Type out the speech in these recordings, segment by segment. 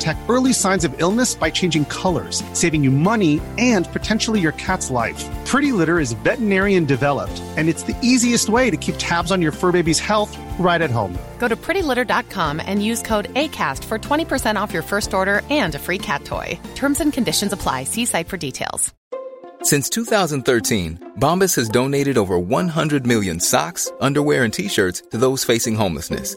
detect early signs of illness by changing colors, saving you money and potentially your cat's life. Pretty Litter is veterinarian developed, and it's the easiest way to keep tabs on your fur baby's health right at home. Go to prettylitter.com and use code ACAST for 20% off your first order and a free cat toy. Terms and conditions apply. See site for details. Since 2013, Bombas has donated over 100 million socks, underwear, and t shirts to those facing homelessness.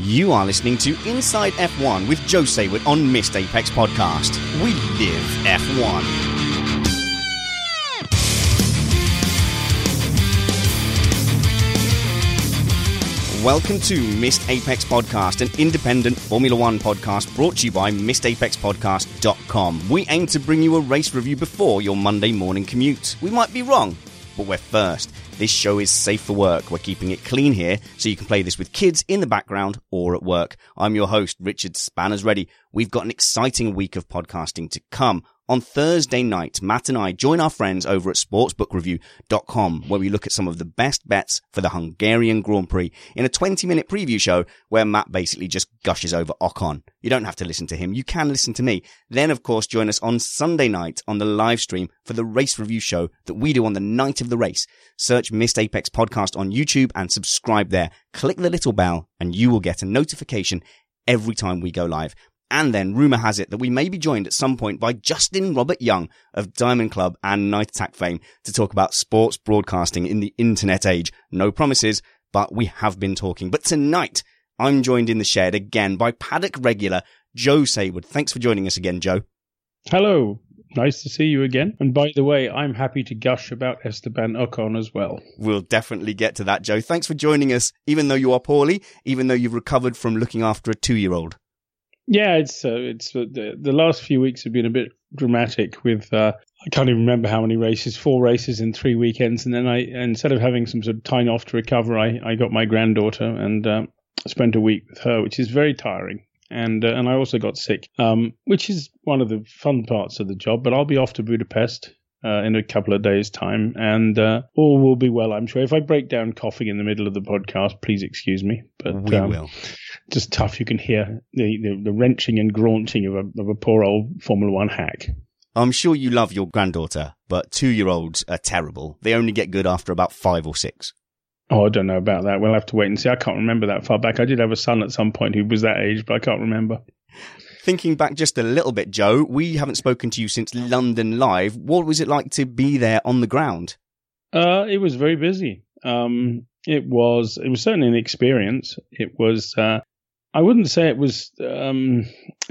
You are listening to Inside F1 with Joe Saward on Missed Apex Podcast. We live F1. Welcome to Missed Apex Podcast, an independent Formula One podcast brought to you by MissedApexPodcast.com. We aim to bring you a race review before your Monday morning commute. We might be wrong, but we're first. This show is safe for work. We're keeping it clean here, so you can play this with kids in the background or at work. I'm your host, Richard Spanners Ready. We've got an exciting week of podcasting to come. On Thursday night, Matt and I join our friends over at sportsbookreview.com where we look at some of the best bets for the Hungarian Grand Prix in a 20 minute preview show where Matt basically just gushes over Ocon. You don't have to listen to him. You can listen to me. Then of course join us on Sunday night on the live stream for the race review show that we do on the night of the race. Search Missed Apex podcast on YouTube and subscribe there. Click the little bell and you will get a notification every time we go live. And then rumor has it that we may be joined at some point by Justin Robert Young of Diamond Club and Night Attack fame to talk about sports broadcasting in the internet age. No promises, but we have been talking. But tonight, I'm joined in the shed again by paddock regular Joe Saward. Thanks for joining us again, Joe. Hello. Nice to see you again. And by the way, I'm happy to gush about Esteban Ocon as well. We'll definitely get to that, Joe. Thanks for joining us, even though you are poorly, even though you've recovered from looking after a two year old. Yeah, it's uh, it's uh, the the last few weeks have been a bit dramatic. With uh, I can't even remember how many races, four races in three weekends, and then I instead of having some sort of time off to recover, I I got my granddaughter and uh, spent a week with her, which is very tiring. And uh, and I also got sick, um, which is one of the fun parts of the job. But I'll be off to Budapest uh, in a couple of days' time, and uh, all will be well, I'm sure. If I break down coughing in the middle of the podcast, please excuse me. But we um, will. Just tough. You can hear the, the, the wrenching and graunting of a, of a poor old Formula One hack. I'm sure you love your granddaughter, but two year olds are terrible. They only get good after about five or six. Oh, I don't know about that. We'll have to wait and see. I can't remember that far back. I did have a son at some point who was that age, but I can't remember. Thinking back just a little bit, Joe, we haven't spoken to you since London Live. What was it like to be there on the ground? Uh, it was very busy. Um, it was it was certainly an experience. It was uh, I wouldn't say it was um,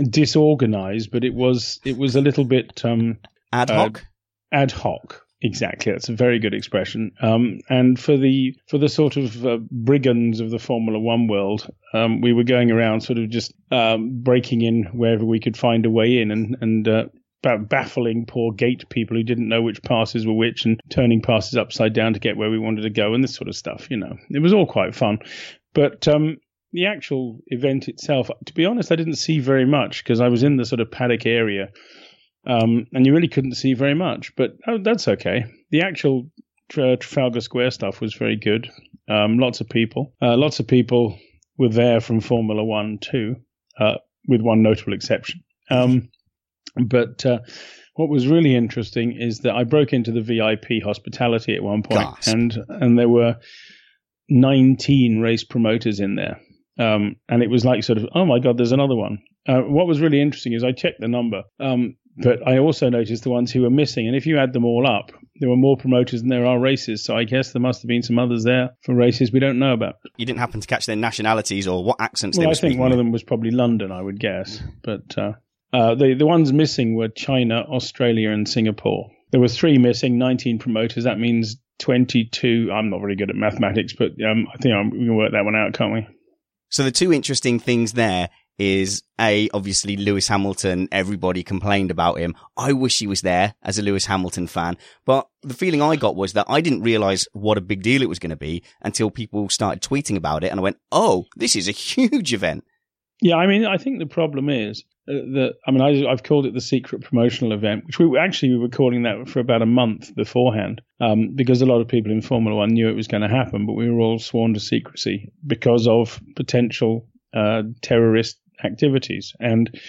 disorganized, but it was it was a little bit um, Ad hoc? ad hoc. Exactly, that's a very good expression. Um, and for the for the sort of uh, brigands of the Formula One world, um, we were going around sort of just um, breaking in wherever we could find a way in, and and uh, baffling poor gate people who didn't know which passes were which, and turning passes upside down to get where we wanted to go, and this sort of stuff. You know, it was all quite fun. But um, the actual event itself, to be honest, I didn't see very much because I was in the sort of paddock area um, and you really couldn't see very much. But oh, that's okay. The actual Tra- Trafalgar Square stuff was very good. Um, lots of people, uh, lots of people were there from Formula One too, uh, with one notable exception. Um, but uh, what was really interesting is that I broke into the VIP hospitality at one point, Gasp. and and there were 19 race promoters in there. Um, and it was like sort of, oh my God, there's another one. Uh, what was really interesting is I checked the number, um, but I also noticed the ones who were missing. And if you add them all up, there were more promoters than there are races. So I guess there must have been some others there for races we don't know about. You didn't happen to catch their nationalities or what accents well, they were I think one with. of them was probably London, I would guess. But uh, uh, the the ones missing were China, Australia, and Singapore. There were three missing, 19 promoters. That means 22. I'm not very good at mathematics, but um, I think I'm, we can work that one out, can't we? So the two interesting things there is a obviously Lewis Hamilton. Everybody complained about him. I wish he was there as a Lewis Hamilton fan, but the feeling I got was that I didn't realize what a big deal it was going to be until people started tweeting about it, and I went, "Oh, this is a huge event." Yeah, I mean, I think the problem is uh, that I mean, I, I've called it the secret promotional event, which we actually we were calling that for about a month beforehand, um, because a lot of people in Formula One knew it was going to happen, but we were all sworn to secrecy because of potential uh, terrorist activities, and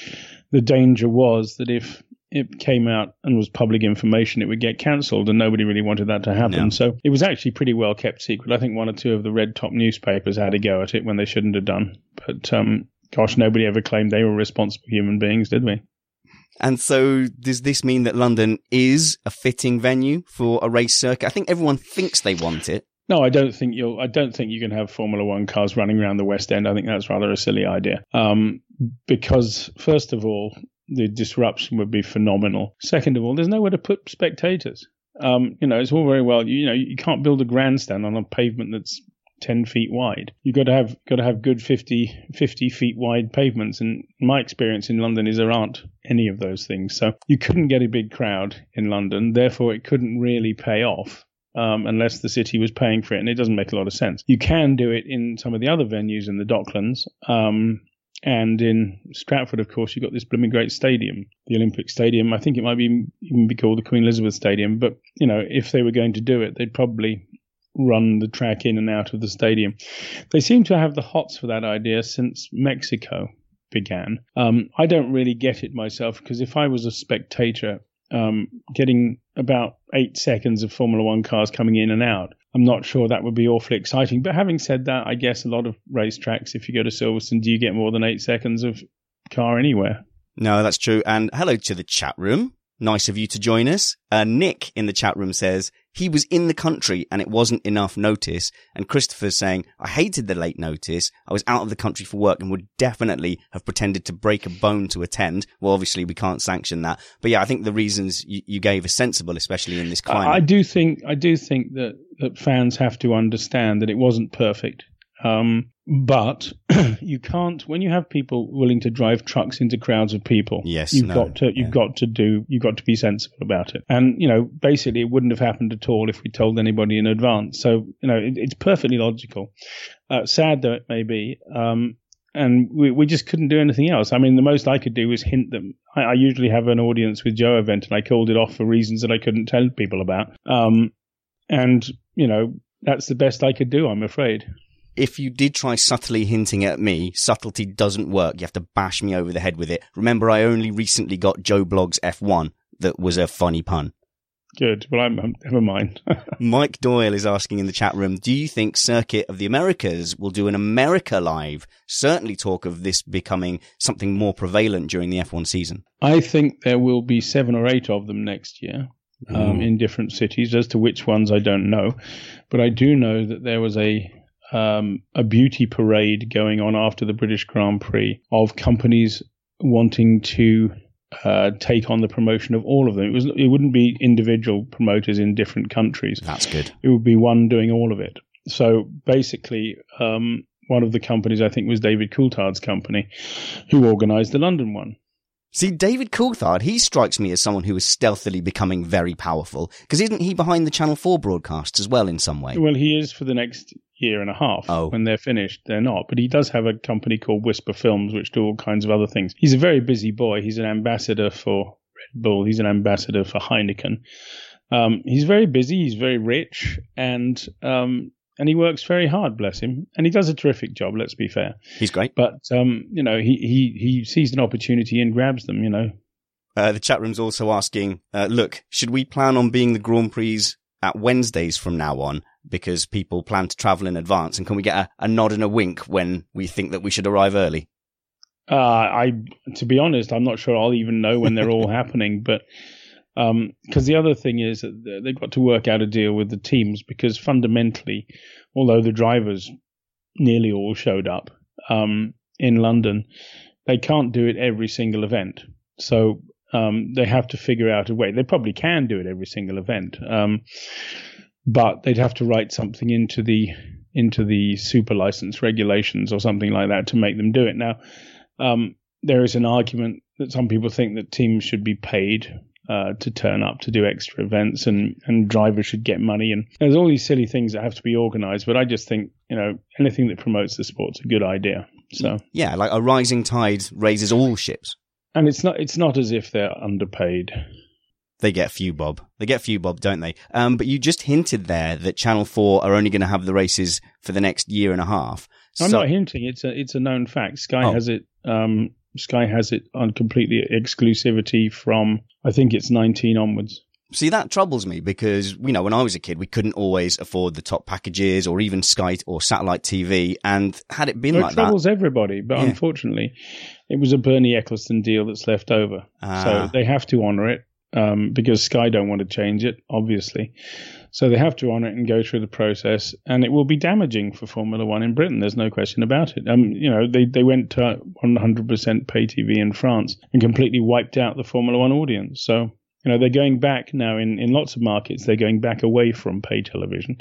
the danger was that if it came out and was public information, it would get cancelled, and nobody really wanted that to happen. No. So it was actually pretty well kept secret. I think one or two of the red top newspapers had a go at it when they shouldn't have done, but um, gosh, nobody ever claimed they were responsible human beings, did we? And so does this mean that London is a fitting venue for a race circuit? I think everyone thinks they want it. No, I don't think you'll. I don't think you can have Formula One cars running around the West End. I think that's rather a silly idea. Um, because first of all, the disruption would be phenomenal. Second of all, there's nowhere to put spectators. Um, you know, it's all very well. You, know, you can't build a grandstand on a pavement that's 10 feet wide. You've got to have got to have good 50, 50 feet wide pavements. And my experience in London is there aren't any of those things. So you couldn't get a big crowd in London. Therefore, it couldn't really pay off. Um, unless the city was paying for it, and it doesn't make a lot of sense. You can do it in some of the other venues in the Docklands, um, and in Stratford, of course, you've got this blooming great stadium, the Olympic Stadium. I think it might be even be called the Queen Elizabeth Stadium. But you know, if they were going to do it, they'd probably run the track in and out of the stadium. They seem to have the hots for that idea since Mexico began. Um, I don't really get it myself because if I was a spectator, um, getting about eight seconds of Formula One cars coming in and out, I'm not sure that would be awfully exciting. But having said that, I guess a lot of racetracks, if you go to Silverstone, do you get more than eight seconds of car anywhere? No, that's true. And hello to the chat room. Nice of you to join us. Uh, Nick in the chat room says he was in the country and it wasn't enough notice. And Christopher's saying, I hated the late notice. I was out of the country for work and would definitely have pretended to break a bone to attend. Well, obviously we can't sanction that. But yeah, I think the reasons you, you gave are sensible, especially in this climate. I, I do think I do think that, that fans have to understand that it wasn't perfect. Um, but you can't when you have people willing to drive trucks into crowds of people. Yes, you've no, got to you've yeah. got to do you've got to be sensible about it. And you know, basically, it wouldn't have happened at all if we told anybody in advance. So you know, it, it's perfectly logical. Uh, sad though it may be. Um, and we, we just couldn't do anything else. I mean, the most I could do was hint them. I, I usually have an audience with Joe event, and I called it off for reasons that I couldn't tell people about. Um, and you know, that's the best I could do. I'm afraid if you did try subtly hinting at me, subtlety doesn't work. You have to bash me over the head with it. Remember, I only recently got Joe Blogs F1 that was a funny pun. Good. Well, I'm, I'm never mind. Mike Doyle is asking in the chat room, do you think Circuit of the Americas will do an America Live? Certainly talk of this becoming something more prevalent during the F1 season. I think there will be seven or eight of them next year. Um, in different cities. As to which ones, I don't know, but I do know that there was a um, a beauty parade going on after the British Grand Prix of companies wanting to uh, take on the promotion of all of them. It was it wouldn't be individual promoters in different countries. That's good. It would be one doing all of it. So basically, um, one of the companies I think was David Coulthard's company, who organised the London one. See, David Coulthard, he strikes me as someone who is stealthily becoming very powerful. Because isn't he behind the Channel 4 broadcasts as well in some way? Well, he is for the next year and a half. Oh. When they're finished, they're not. But he does have a company called Whisper Films, which do all kinds of other things. He's a very busy boy. He's an ambassador for Red Bull. He's an ambassador for Heineken. Um, he's very busy. He's very rich, and um, and he works very hard. Bless him, and he does a terrific job. Let's be fair. He's great. But um, you know, he he he sees an opportunity and grabs them. You know. Uh, the chat room's also asking, uh, look, should we plan on being the Grand Prix at Wednesdays from now on? Because people plan to travel in advance? And can we get a, a nod and a wink when we think that we should arrive early? Uh, I, to be honest, I'm not sure I'll even know when they're all happening, but because um, the other thing is that they've got to work out a deal with the teams because fundamentally, although the drivers nearly all showed up um, in London, they can't do it every single event. So um, they have to figure out a way. They probably can do it every single event, um, but they'd have to write something into the into the super license regulations or something like that to make them do it. Now, um, there is an argument that some people think that teams should be paid uh, to turn up to do extra events and, and drivers should get money. And there's all these silly things that have to be organized. But I just think, you know, anything that promotes the sport's a good idea. So yeah, like a rising tide raises all ships. And it's not it's not as if they're underpaid. They get a few bob. They get a few bob, don't they? Um, but you just hinted there that Channel Four are only going to have the races for the next year and a half. I'm so- not hinting. It's a it's a known fact. Sky oh. has it. Um, Sky has it on completely exclusivity from I think it's 19 onwards. See, that troubles me because, you know, when I was a kid, we couldn't always afford the top packages or even Sky or satellite TV. And had it been well, like it troubles that, everybody. But yeah. unfortunately, it was a Bernie Ecclestone deal that's left over. Ah. So they have to honor it um, because Sky don't want to change it, obviously. So they have to honour it and go through the process, and it will be damaging for Formula One in Britain. There's no question about it. Um, you know, they they went to 100% pay TV in France and completely wiped out the Formula One audience. So you know, they're going back now in, in lots of markets. They're going back away from pay television,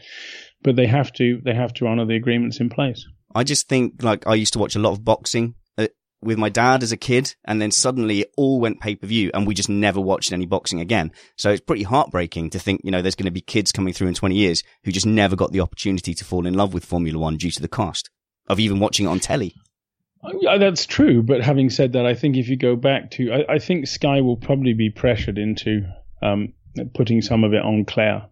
but they have to they have to honour the agreements in place. I just think like I used to watch a lot of boxing with my dad as a kid, and then suddenly it all went pay per view, and we just never watched any boxing again. So it's pretty heartbreaking to think, you know, there's going to be kids coming through in 20 years who just never got the opportunity to fall in love with Formula One due to the cost of even watching it on telly. Yeah, that's true. But having said that, I think if you go back to, I, I think Sky will probably be pressured into um, putting some of it on clear.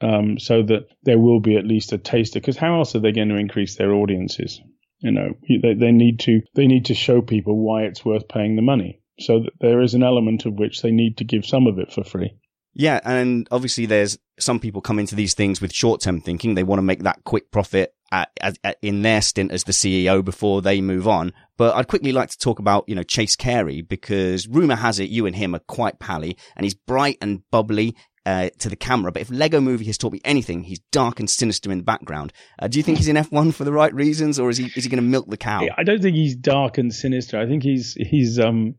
Um, so that there will be at least a taster. Because how else are they going to increase their audiences? You know, they, they need to they need to show people why it's worth paying the money. So that there is an element of which they need to give some of it for free. Yeah, and obviously there's some people come into these things with short-term thinking. They want to make that quick profit at, at, in their stint as the CEO before they move on. But I'd quickly like to talk about, you know, Chase Carey because rumor has it you and him are quite pally and he's bright and bubbly uh, to the camera. But if Lego Movie has taught me anything, he's dark and sinister in the background. Uh, do you think he's in F1 for the right reasons, or is he is he going to milk the cow? I don't think he's dark and sinister. I think he's he's um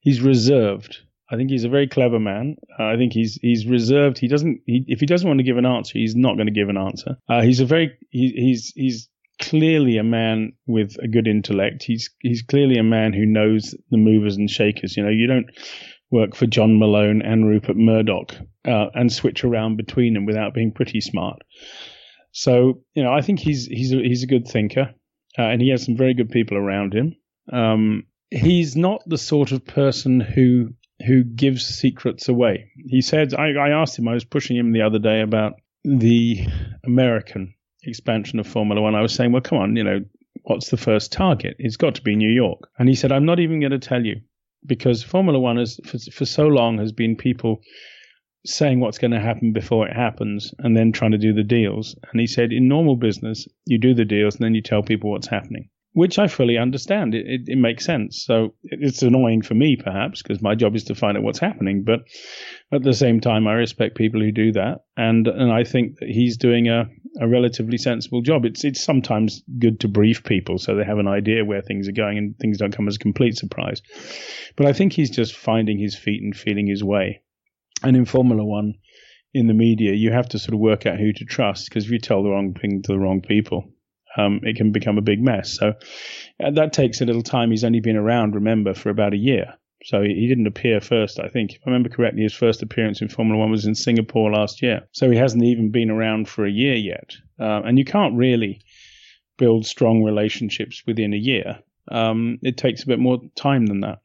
he's reserved. I think he's a very clever man. Uh, I think he's he's reserved. He doesn't. He, if he doesn't want to give an answer, he's not going to give an answer. Uh, he's a very he, he's he's clearly a man with a good intellect. He's he's clearly a man who knows the movers and shakers. You know, you don't work for John Malone and Rupert Murdoch uh, and switch around between them without being pretty smart. So you know, I think he's he's a, he's a good thinker, uh, and he has some very good people around him. Um, he's not the sort of person who who gives secrets away. He said, I, I asked him, I was pushing him the other day about the American expansion of Formula One. I was saying, well, come on, you know, what's the first target? It's got to be New York. And he said, I'm not even going to tell you because Formula One has for, for so long has been people saying what's going to happen before it happens and then trying to do the deals. And he said, in normal business, you do the deals and then you tell people what's happening, which I fully understand. It, it, it makes sense. So it's annoying for me, perhaps, because my job is to find out what's happening. But at the same time, I respect people who do that. And, and I think that he's doing a, a relatively sensible job. It's it's sometimes good to brief people so they have an idea where things are going and things don't come as a complete surprise. But I think he's just finding his feet and feeling his way. And in Formula One, in the media, you have to sort of work out who to trust because if you tell the wrong thing to the wrong people, um, it can become a big mess. So uh, that takes a little time. He's only been around, remember, for about a year. So he didn't appear first, I think. If I remember correctly, his first appearance in Formula One was in Singapore last year. So he hasn't even been around for a year yet. Uh, and you can't really build strong relationships within a year. Um, it takes a bit more time than that.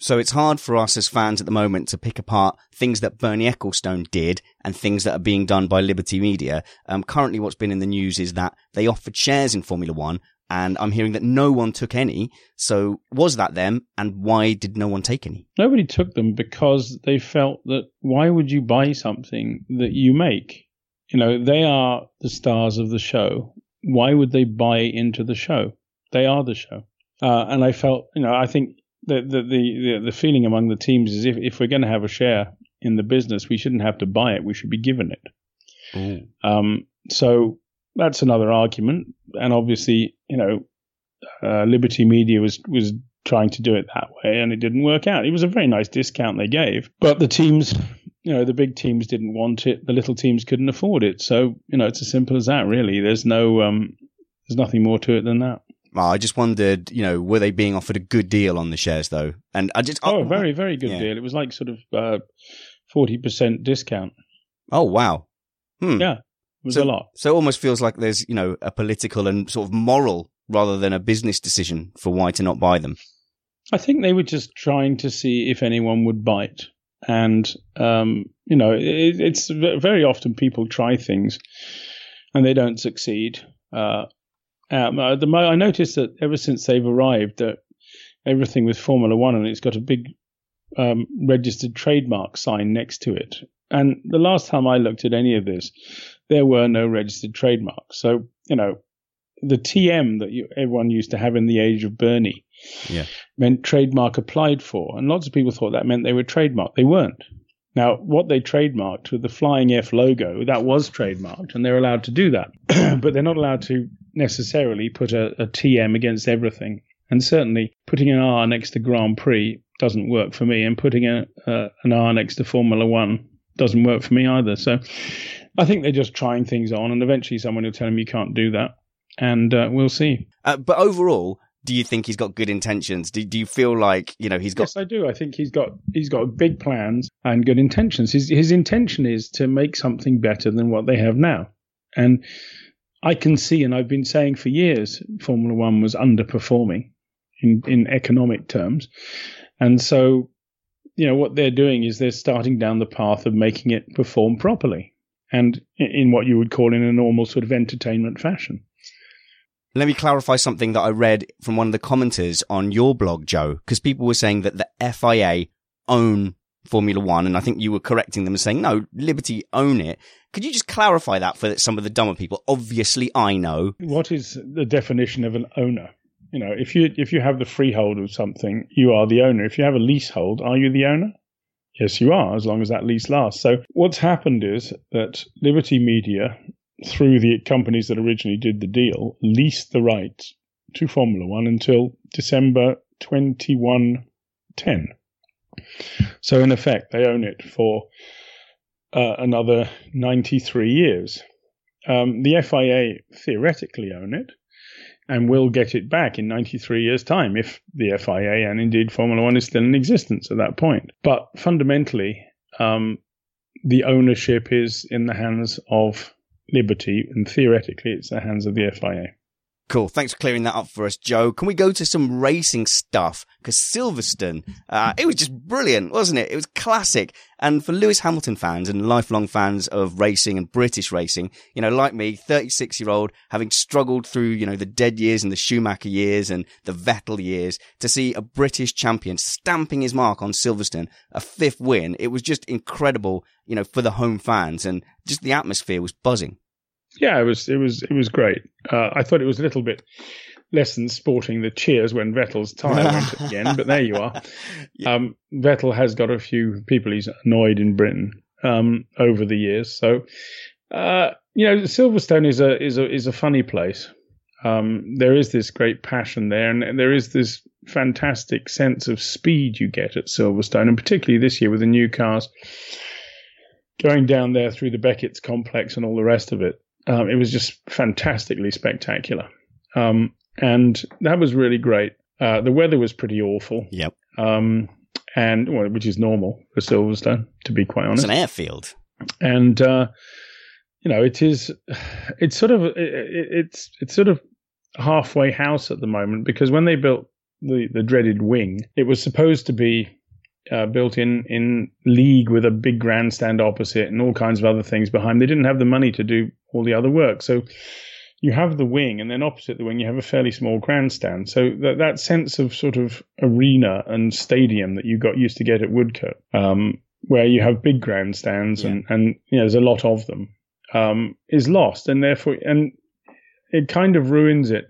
So it's hard for us as fans at the moment to pick apart things that Bernie Ecclestone did and things that are being done by Liberty Media. Um, currently what's been in the news is that they offered shares in Formula One and I'm hearing that no one took any. So was that them? And why did no one take any? Nobody took them because they felt that why would you buy something that you make? You know, they are the stars of the show. Why would they buy into the show? They are the show. Uh, and I felt, you know, I think the the the, the feeling among the teams is if, if we're going to have a share in the business, we shouldn't have to buy it. We should be given it. Um, so that's another argument. And obviously, you know, uh, Liberty Media was was trying to do it that way, and it didn't work out. It was a very nice discount they gave, but the teams, you know, the big teams didn't want it. The little teams couldn't afford it. So you know, it's as simple as that. Really, there's no um, there's nothing more to it than that. Well, I just wondered, you know, were they being offered a good deal on the shares though? And I just oh, very very good yeah. deal. It was like sort of uh, forty percent discount. Oh wow, hmm. yeah, it was so, a lot. So it almost feels like there's you know a political and sort of moral rather than a business decision for why to not buy them. I think they were just trying to see if anyone would bite. And, um, you know, it, it's very often people try things and they don't succeed. Uh, um, uh, the, I noticed that ever since they've arrived, that everything with Formula One and it's got a big um, registered trademark sign next to it. And the last time I looked at any of this, there were no registered trademarks. So, you know, the TM that you, everyone used to have in the age of Bernie yeah. meant trademark applied for. And lots of people thought that meant they were trademarked. They weren't. Now, what they trademarked with the Flying F logo, that was trademarked, and they're allowed to do that. but they're not allowed to necessarily put a, a TM against everything. And certainly putting an R next to Grand Prix doesn't work for me, and putting a, uh, an R next to Formula One doesn't work for me either. So I think they're just trying things on, and eventually someone will tell them you can't do that and uh, we'll see. Uh, but overall, do you think he's got good intentions? Do, do you feel like you know he's got? Yes, I do. I think he's got he's got big plans and good intentions. His his intention is to make something better than what they have now, and I can see, and I've been saying for years, Formula One was underperforming in in economic terms, and so you know what they're doing is they're starting down the path of making it perform properly and in what you would call in a normal sort of entertainment fashion. Let me clarify something that I read from one of the commenters on your blog, Joe, because people were saying that the FIA own Formula One, and I think you were correcting them and saying, no, Liberty own it. Could you just clarify that for some of the dumber people? Obviously, I know. What is the definition of an owner? You know, if you if you have the freehold of something, you are the owner. If you have a leasehold, are you the owner? Yes, you are, as long as that lease lasts. So what's happened is that Liberty Media through the companies that originally did the deal, leased the rights to Formula One until December 2110. So, in effect, they own it for uh, another 93 years. Um, the FIA theoretically own it and will get it back in 93 years' time if the FIA and indeed Formula One is still in existence at that point. But fundamentally, um, the ownership is in the hands of Liberty, and theoretically, it's the hands of the FIA. Cool. Thanks for clearing that up for us, Joe. Can we go to some racing stuff? Because Silverstone, uh, it was just brilliant, wasn't it? It was classic. And for Lewis Hamilton fans and lifelong fans of racing and British racing, you know, like me, 36 year old, having struggled through, you know, the dead years and the Schumacher years and the Vettel years to see a British champion stamping his mark on Silverstone, a fifth win. It was just incredible, you know, for the home fans and just the atmosphere was buzzing. Yeah, it was it was it was great. Uh, I thought it was a little bit less than sporting the cheers when Vettel's tyre went at the end, but there you are. yeah. um, Vettel has got a few people he's annoyed in Britain um, over the years, so uh, you know Silverstone is a is a is a funny place. Um, there is this great passion there, and there is this fantastic sense of speed you get at Silverstone, and particularly this year with the new cars going down there through the Beckett's complex and all the rest of it. Um, it was just fantastically spectacular. Um, and that was really great. Uh, the weather was pretty awful. Yep. Um, and well, which is normal for Silverstone, to be quite honest. It's an airfield. And uh, you know, it is. It's sort of. It, it's it's sort of halfway house at the moment because when they built the the dreaded wing, it was supposed to be uh, built in in league with a big grandstand opposite and all kinds of other things behind. They didn't have the money to do all the other work, so you have the wing, and then opposite the wing you have a fairly small grandstand. So that that sense of sort of arena and stadium that you got used to get at Woodcote, um, where you have big grandstands yeah. and and you know, there's a lot of them. um, is lost, and therefore, and it kind of ruins it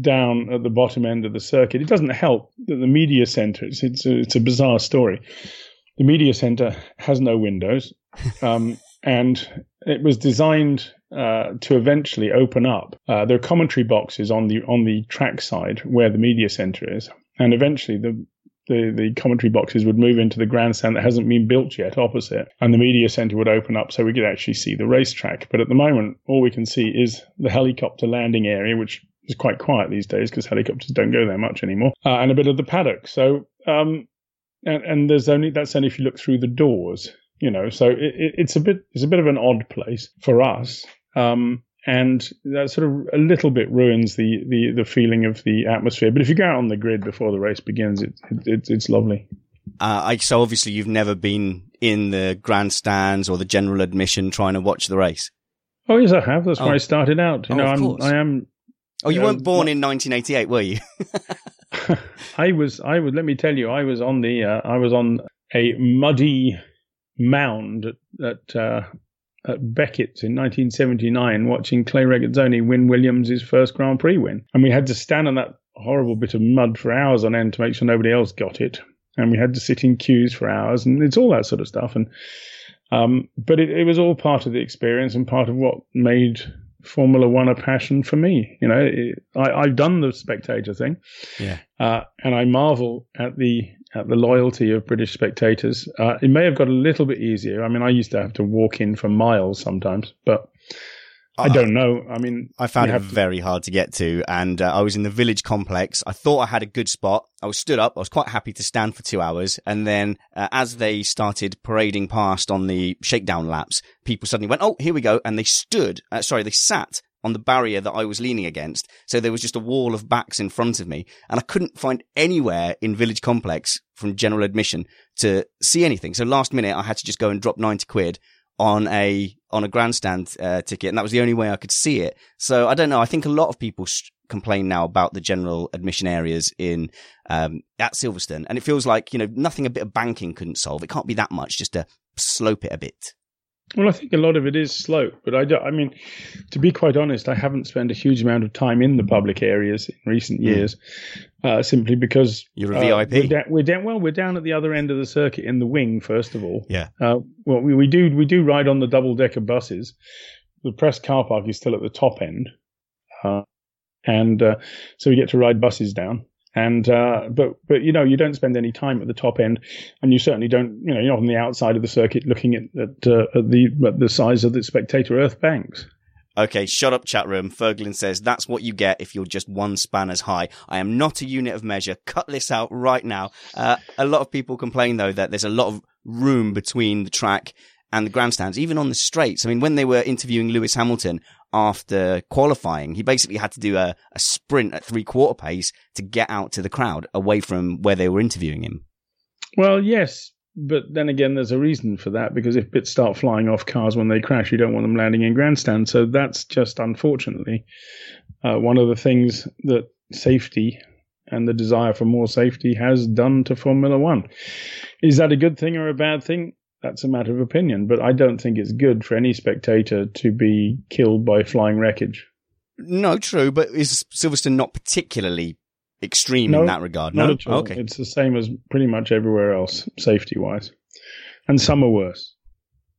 down at the bottom end of the circuit. It doesn't help that the media center. It's it's a, it's a bizarre story. The media center has no windows, um, and it was designed uh, to eventually open up. Uh, there are commentary boxes on the on the track side where the media center is, and eventually the the, the commentary boxes would move into the grandstand that hasn't been built yet opposite, and the media center would open up so we could actually see the racetrack. But at the moment, all we can see is the helicopter landing area, which is quite quiet these days because helicopters don't go there much anymore, uh, and a bit of the paddock. So, um, and, and there's only that's only if you look through the doors, you know. So it, it, it's a bit it's a bit of an odd place for us. Um, and that sort of a little bit ruins the, the, the feeling of the atmosphere. But if you go out on the grid before the race begins, it, it, it's lovely. Uh, I, so obviously you've never been in the grandstands or the general admission trying to watch the race. Oh yes, I have. That's oh. where I started out. You oh, know, I'm. I am. Oh, you, weren't born in 1988, were you? I was. I was. Let me tell you, I was on the. Uh, I was on a muddy mound at, at uh, at Beckett's in 1979 watching Clay Regazzoni win Williams' first Grand Prix win. And we had to stand on that horrible bit of mud for hours on end to make sure nobody else got it. And we had to sit in queues for hours and it's all that sort of stuff. And, um, but it, it was all part of the experience and part of what made Formula One a passion for me. You know, it, I, have done the spectator thing. Yeah. Uh, and I marvel at the at the loyalty of British spectators. Uh, it may have got a little bit easier. I mean, I used to have to walk in for miles sometimes, but I don't know. I mean, I found it to... very hard to get to, and uh, I was in the village complex. I thought I had a good spot. I was stood up. I was quite happy to stand for two hours, and then uh, as they started parading past on the shakedown laps, people suddenly went, "Oh, here we go!" and they stood. Uh, sorry, they sat on the barrier that I was leaning against. So there was just a wall of backs in front of me and I couldn't find anywhere in Village Complex from general admission to see anything. So last minute I had to just go and drop 90 quid on a, on a grandstand uh, ticket. And that was the only way I could see it. So I don't know. I think a lot of people sh- complain now about the general admission areas in, um, at Silverstone. And it feels like, you know, nothing a bit of banking couldn't solve. It can't be that much just to slope it a bit. Well, I think a lot of it is slope, but I, do, I mean, to be quite honest, I haven't spent a huge amount of time in the public areas in recent hmm. years, mm. uh, simply because you're a uh, VIP. We're, da- we're, down. Well, we're down at the other end of the circuit in the wing. First of all, yeah. Uh, well, we, we do we do ride on the double decker buses. The press car park is still at the top end, uh, and uh, so we get to ride buses down. And uh, but but you know you don't spend any time at the top end, and you certainly don't you know you're not on the outside of the circuit looking at at, uh, at the at the size of the spectator earth banks. Okay, shut up, chat room. Ferglin says that's what you get if you're just one span as high. I am not a unit of measure. Cut this out right now. Uh, a lot of people complain though that there's a lot of room between the track and the grandstands, even on the straights. I mean, when they were interviewing Lewis Hamilton after qualifying, he basically had to do a, a sprint at three quarter pace to get out to the crowd away from where they were interviewing him. Well, yes, but then again, there's a reason for that because if bits start flying off cars when they crash, you don't want them landing in grandstands. So that's just unfortunately uh, one of the things that safety and the desire for more safety has done to Formula One. Is that a good thing or a bad thing? That's a matter of opinion. But I don't think it's good for any spectator to be killed by flying wreckage. No, true. But is Silverstone not particularly extreme no, in that regard? No, okay. It's the same as pretty much everywhere else, safety wise, and some are worse.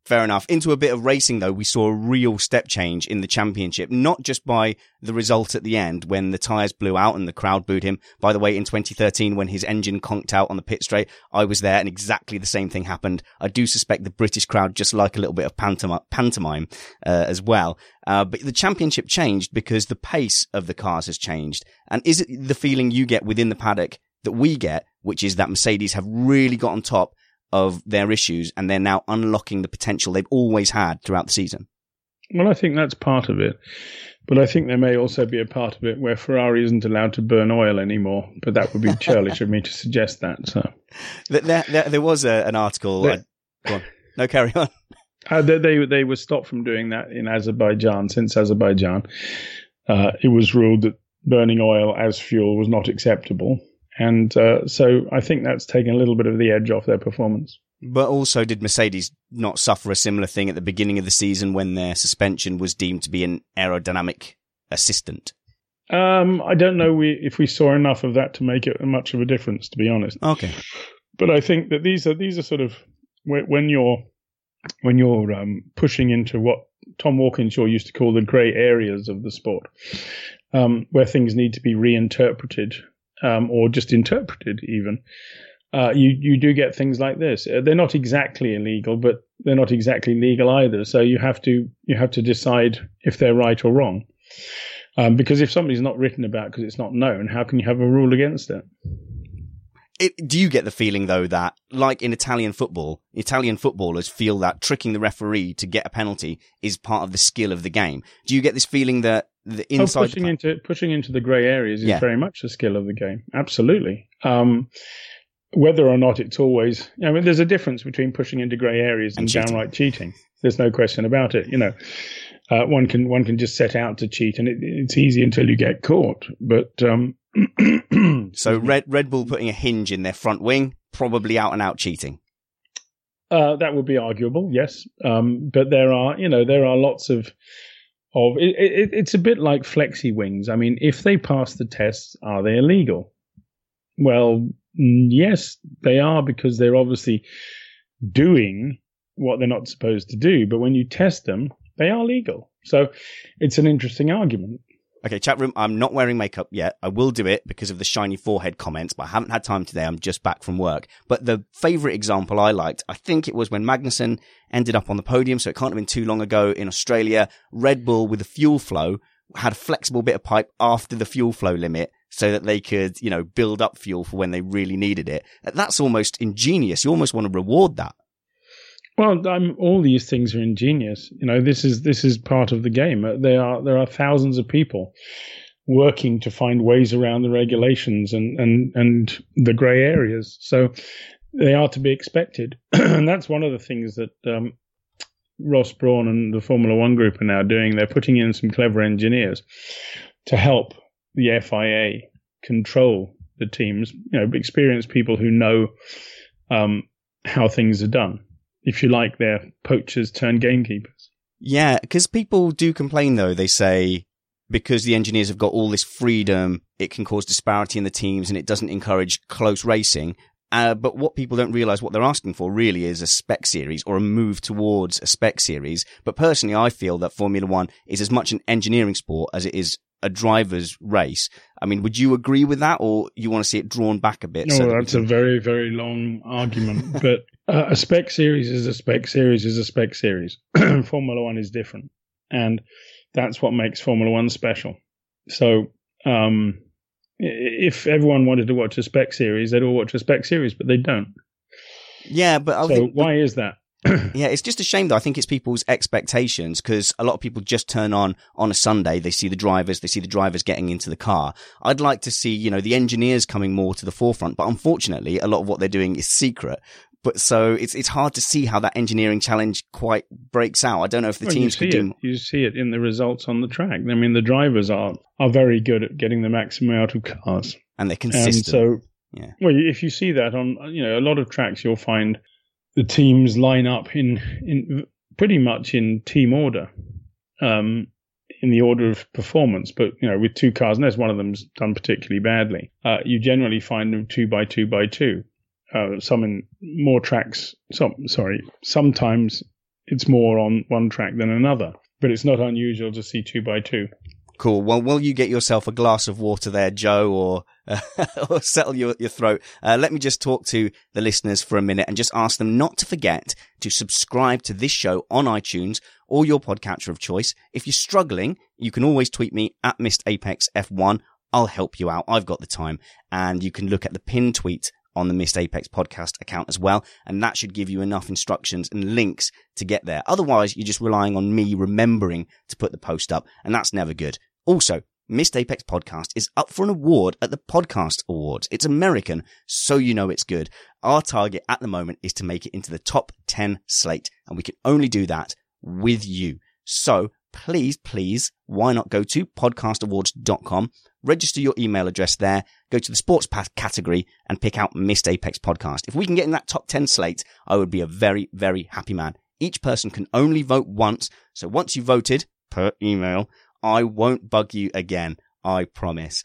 Fair enough. Into a bit of racing though, we saw a real step change in the championship, not just by the result at the end when the tyres blew out and the crowd booed him. By the way, in 2013 when his engine conked out on the pit straight, I was there and exactly the same thing happened. I do suspect the British crowd just like a little bit of pantomime, pantomime uh, as well. Uh, but the championship changed because the pace of the cars has changed. And is it the feeling you get within the paddock that we get, which is that Mercedes have really got on top of their issues and they're now unlocking the potential they've always had throughout the season. Well, I think that's part of it. But I think there may also be a part of it where Ferrari isn't allowed to burn oil anymore. But that would be churlish of me to suggest that. So there, there, there was a, an article. There, uh, no, carry on. Uh, they, they, they were stopped from doing that in Azerbaijan since Azerbaijan. Uh, it was ruled that burning oil as fuel was not acceptable. And uh, so I think that's taken a little bit of the edge off their performance. But also, did Mercedes not suffer a similar thing at the beginning of the season when their suspension was deemed to be an aerodynamic assistant? Um, I don't know we, if we saw enough of that to make it much of a difference, to be honest. Okay. But I think that these are these are sort of when you're when you're um, pushing into what Tom Walkinshaw used to call the grey areas of the sport, um, where things need to be reinterpreted um, or just interpreted even. Uh, you you do get things like this. Uh, they're not exactly illegal, but they're not exactly legal either. So you have to you have to decide if they're right or wrong. Um, because if somebody's not written about because it's not known, how can you have a rule against it? It, do you get the feeling though that, like in Italian football, Italian footballers feel that tricking the referee to get a penalty is part of the skill of the game? Do you get this feeling that the oh, inside oh, pushing the... into pushing into the grey areas is yeah. very much the skill of the game? Absolutely. Um, whether or not it's always, I mean, there's a difference between pushing into grey areas and, and cheating. downright cheating. There's no question about it. You know, uh, one can one can just set out to cheat, and it, it's easy until you get caught. But um, so Red Red Bull putting a hinge in their front wing, probably out and out cheating. Uh, that would be arguable, yes. Um, but there are, you know, there are lots of of it, it, it's a bit like flexi wings. I mean, if they pass the tests, are they illegal? Well, yes, they are because they're obviously doing what they're not supposed to do. But when you test them, they are legal. So it's an interesting argument. Okay, chat room. I'm not wearing makeup yet. I will do it because of the shiny forehead comments, but I haven't had time today. I'm just back from work. But the favorite example I liked, I think it was when Magnussen ended up on the podium. So it can't have been too long ago in Australia. Red Bull with the fuel flow had a flexible bit of pipe after the fuel flow limit so that they could, you know, build up fuel for when they really needed it. That's almost ingenious. You almost want to reward that. Well, I'm, all these things are ingenious. You know, this is this is part of the game. Uh, there are there are thousands of people working to find ways around the regulations and and and the grey areas. So they are to be expected, and that's one of the things that um, Ross Brawn and the Formula One group are now doing. They're putting in some clever engineers to help the FIA control the teams. You know, experienced people who know um, how things are done if you like, they're poachers turned gamekeepers. Yeah, because people do complain though. They say because the engineers have got all this freedom, it can cause disparity in the teams and it doesn't encourage close racing. Uh, but what people don't realize what they're asking for really is a spec series or a move towards a spec series. But personally, I feel that Formula One is as much an engineering sport as it is a driver's race. I mean, would you agree with that, or you want to see it drawn back a bit? No, so that that's can... a very, very long argument. but uh, a spec series is a spec series is a spec series. Formula One is different, and that's what makes Formula One special. So, um, if everyone wanted to watch a spec series, they'd all watch a spec series, but they don't. Yeah, but I so think, why is that? yeah, it's just a shame though. I think it's people's expectations because a lot of people just turn on on a Sunday. They see the drivers, they see the drivers getting into the car. I'd like to see, you know, the engineers coming more to the forefront, but unfortunately, a lot of what they're doing is secret. But so it's it's hard to see how that engineering challenge quite breaks out. I don't know if the well, teams could do. It. You see it in the results on the track. I mean, the drivers are are very good at getting the maximum out of cars, and they're consistent. And so, yeah. Well, if you see that on you know a lot of tracks, you'll find the teams line up in in pretty much in team order, um, in the order of performance. But you know, with two cars, unless one of them's done particularly badly, uh, you generally find them two by two by two. Uh, some in more tracks. Some sorry, sometimes it's more on one track than another, but it's not unusual to see two by two. Cool. Well, will you get yourself a glass of water there, Joe, or, uh, or settle your, your throat? Uh, let me just talk to the listeners for a minute and just ask them not to forget to subscribe to this show on iTunes or your podcatcher of choice. If you're struggling, you can always tweet me at Missed Apex F1. I'll help you out. I've got the time and you can look at the pinned tweet on the Missed Apex podcast account as well. And that should give you enough instructions and links to get there. Otherwise, you're just relying on me remembering to put the post up and that's never good. Also, Missed Apex Podcast is up for an award at the Podcast Awards. It's American, so you know it's good. Our target at the moment is to make it into the top 10 slate, and we can only do that with you. So please, please, why not go to podcastawards.com, register your email address there, go to the sports path category and pick out Missed Apex podcast. If we can get in that top 10 slate, I would be a very, very happy man. Each person can only vote once. So once you voted per email, I won't bug you again. I promise.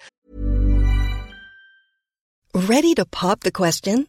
Ready to pop the question?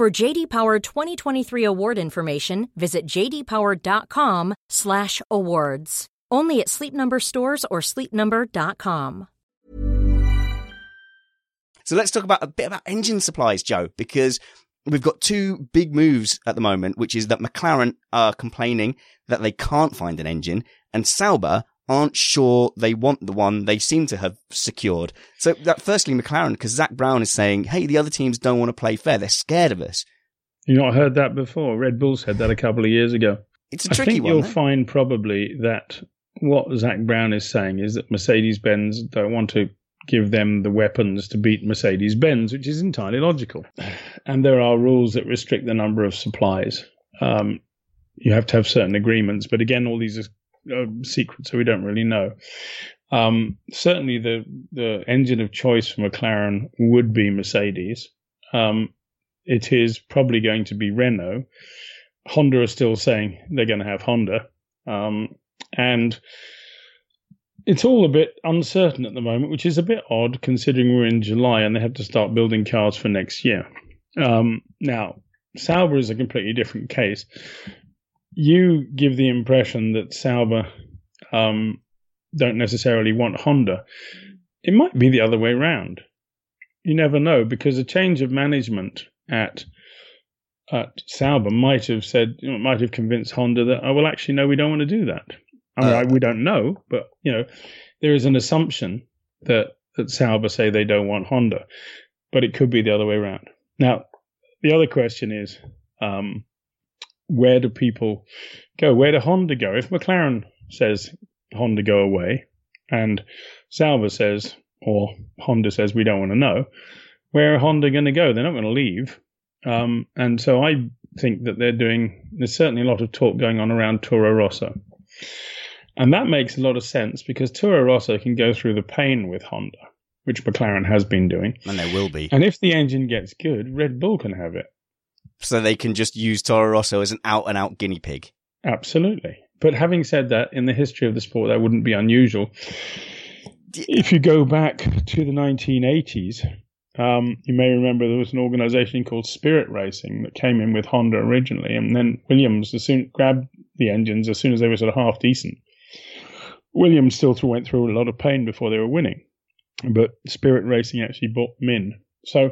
For JD Power 2023 award information, visit jdpower.com/awards. Only at Sleep Number stores or sleepnumber.com. So let's talk about a bit about engine supplies, Joe, because we've got two big moves at the moment, which is that McLaren are complaining that they can't find an engine and Sauber aren't sure they want the one they seem to have secured. So that firstly, McLaren, because Zak Brown is saying, hey, the other teams don't want to play fair. They're scared of us. You not heard that before? Red Bull said that a couple of years ago. It's a tricky I think one. you'll though. find probably that what Zak Brown is saying is that Mercedes Benz don't want to give them the weapons to beat Mercedes Benz, which is entirely logical. And there are rules that restrict the number of supplies. Um, you have to have certain agreements, but again, all these are uh, secrets, so we don't really know. Um, certainly, the the engine of choice for McLaren would be Mercedes. Um, it is probably going to be Renault. Honda are still saying they're going to have Honda, um, and it's all a bit uncertain at the moment, which is a bit odd considering we're in July and they have to start building cars for next year. Um, now, Sauber is a completely different case. You give the impression that Sauber um, don't necessarily want Honda. It might be the other way round. You never know because a change of management at at Sauber might have said, might have convinced Honda that, oh, well, actually, no, we don't want to do that. I mean, Uh, I, we don't know, but you know, there is an assumption that that Sauber say they don't want Honda, but it could be the other way around. Now, the other question is, um, where do people go? Where do Honda go? If McLaren says Honda go away, and Sauber says or Honda says we don't want to know, where are Honda going to go? They're not going to leave. Um, and so I think that they're doing. There's certainly a lot of talk going on around Toro Rosso. And that makes a lot of sense because Toro Rosso can go through the pain with Honda, which McLaren has been doing. And they will be. And if the engine gets good, Red Bull can have it. So they can just use Toro Rosso as an out and out guinea pig. Absolutely. But having said that, in the history of the sport, that wouldn't be unusual. If you go back to the 1980s, um, you may remember there was an organization called Spirit Racing that came in with Honda originally, and then Williams as soon grabbed the engines as soon as they were sort of half decent. Williams still went through a lot of pain before they were winning, but Spirit Racing actually bought them in. So,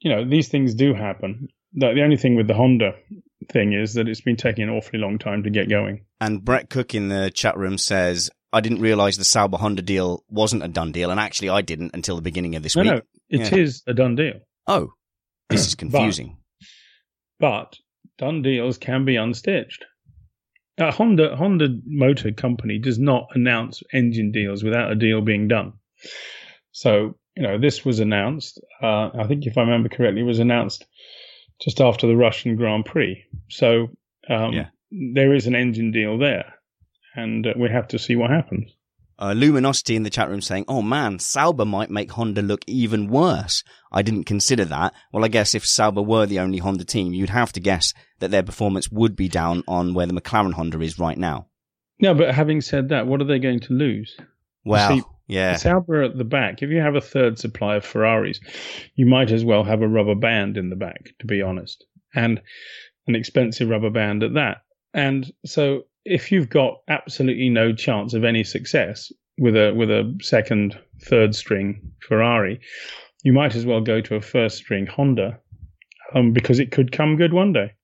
you know, these things do happen. The, the only thing with the Honda thing is that it's been taking an awfully long time to get going. And Brett Cook in the chat room says, I didn't realize the Sauber Honda deal wasn't a done deal. And actually, I didn't until the beginning of this No, week. no, it is Yeah. a done deal. Oh, this is confusing. But done deals can be unstitched. uh, Honda Honda Motor Company does not announce engine deals without a deal being done. So you know this was announced. Uh, I think if I remember correctly, it was announced just after the Russian Grand Prix. So um, Yeah. there is an engine deal there, and uh, we have to see what happens. Uh, Luminosity in the chat room saying, "Oh man, Sauber might make Honda look even worse." I didn't consider that. Well, I guess if Sauber were the only Honda team, you'd have to guess that their performance would be down on where the McLaren Honda is right now. No, but having said that, what are they going to lose? Well, see, yeah, Sauber at the back. If you have a third supply of Ferraris, you might as well have a rubber band in the back, to be honest, and an expensive rubber band at that. And so, if you've got absolutely no chance of any success with a with a second, third string Ferrari, you might as well go to a first string Honda, um, because it could come good one day.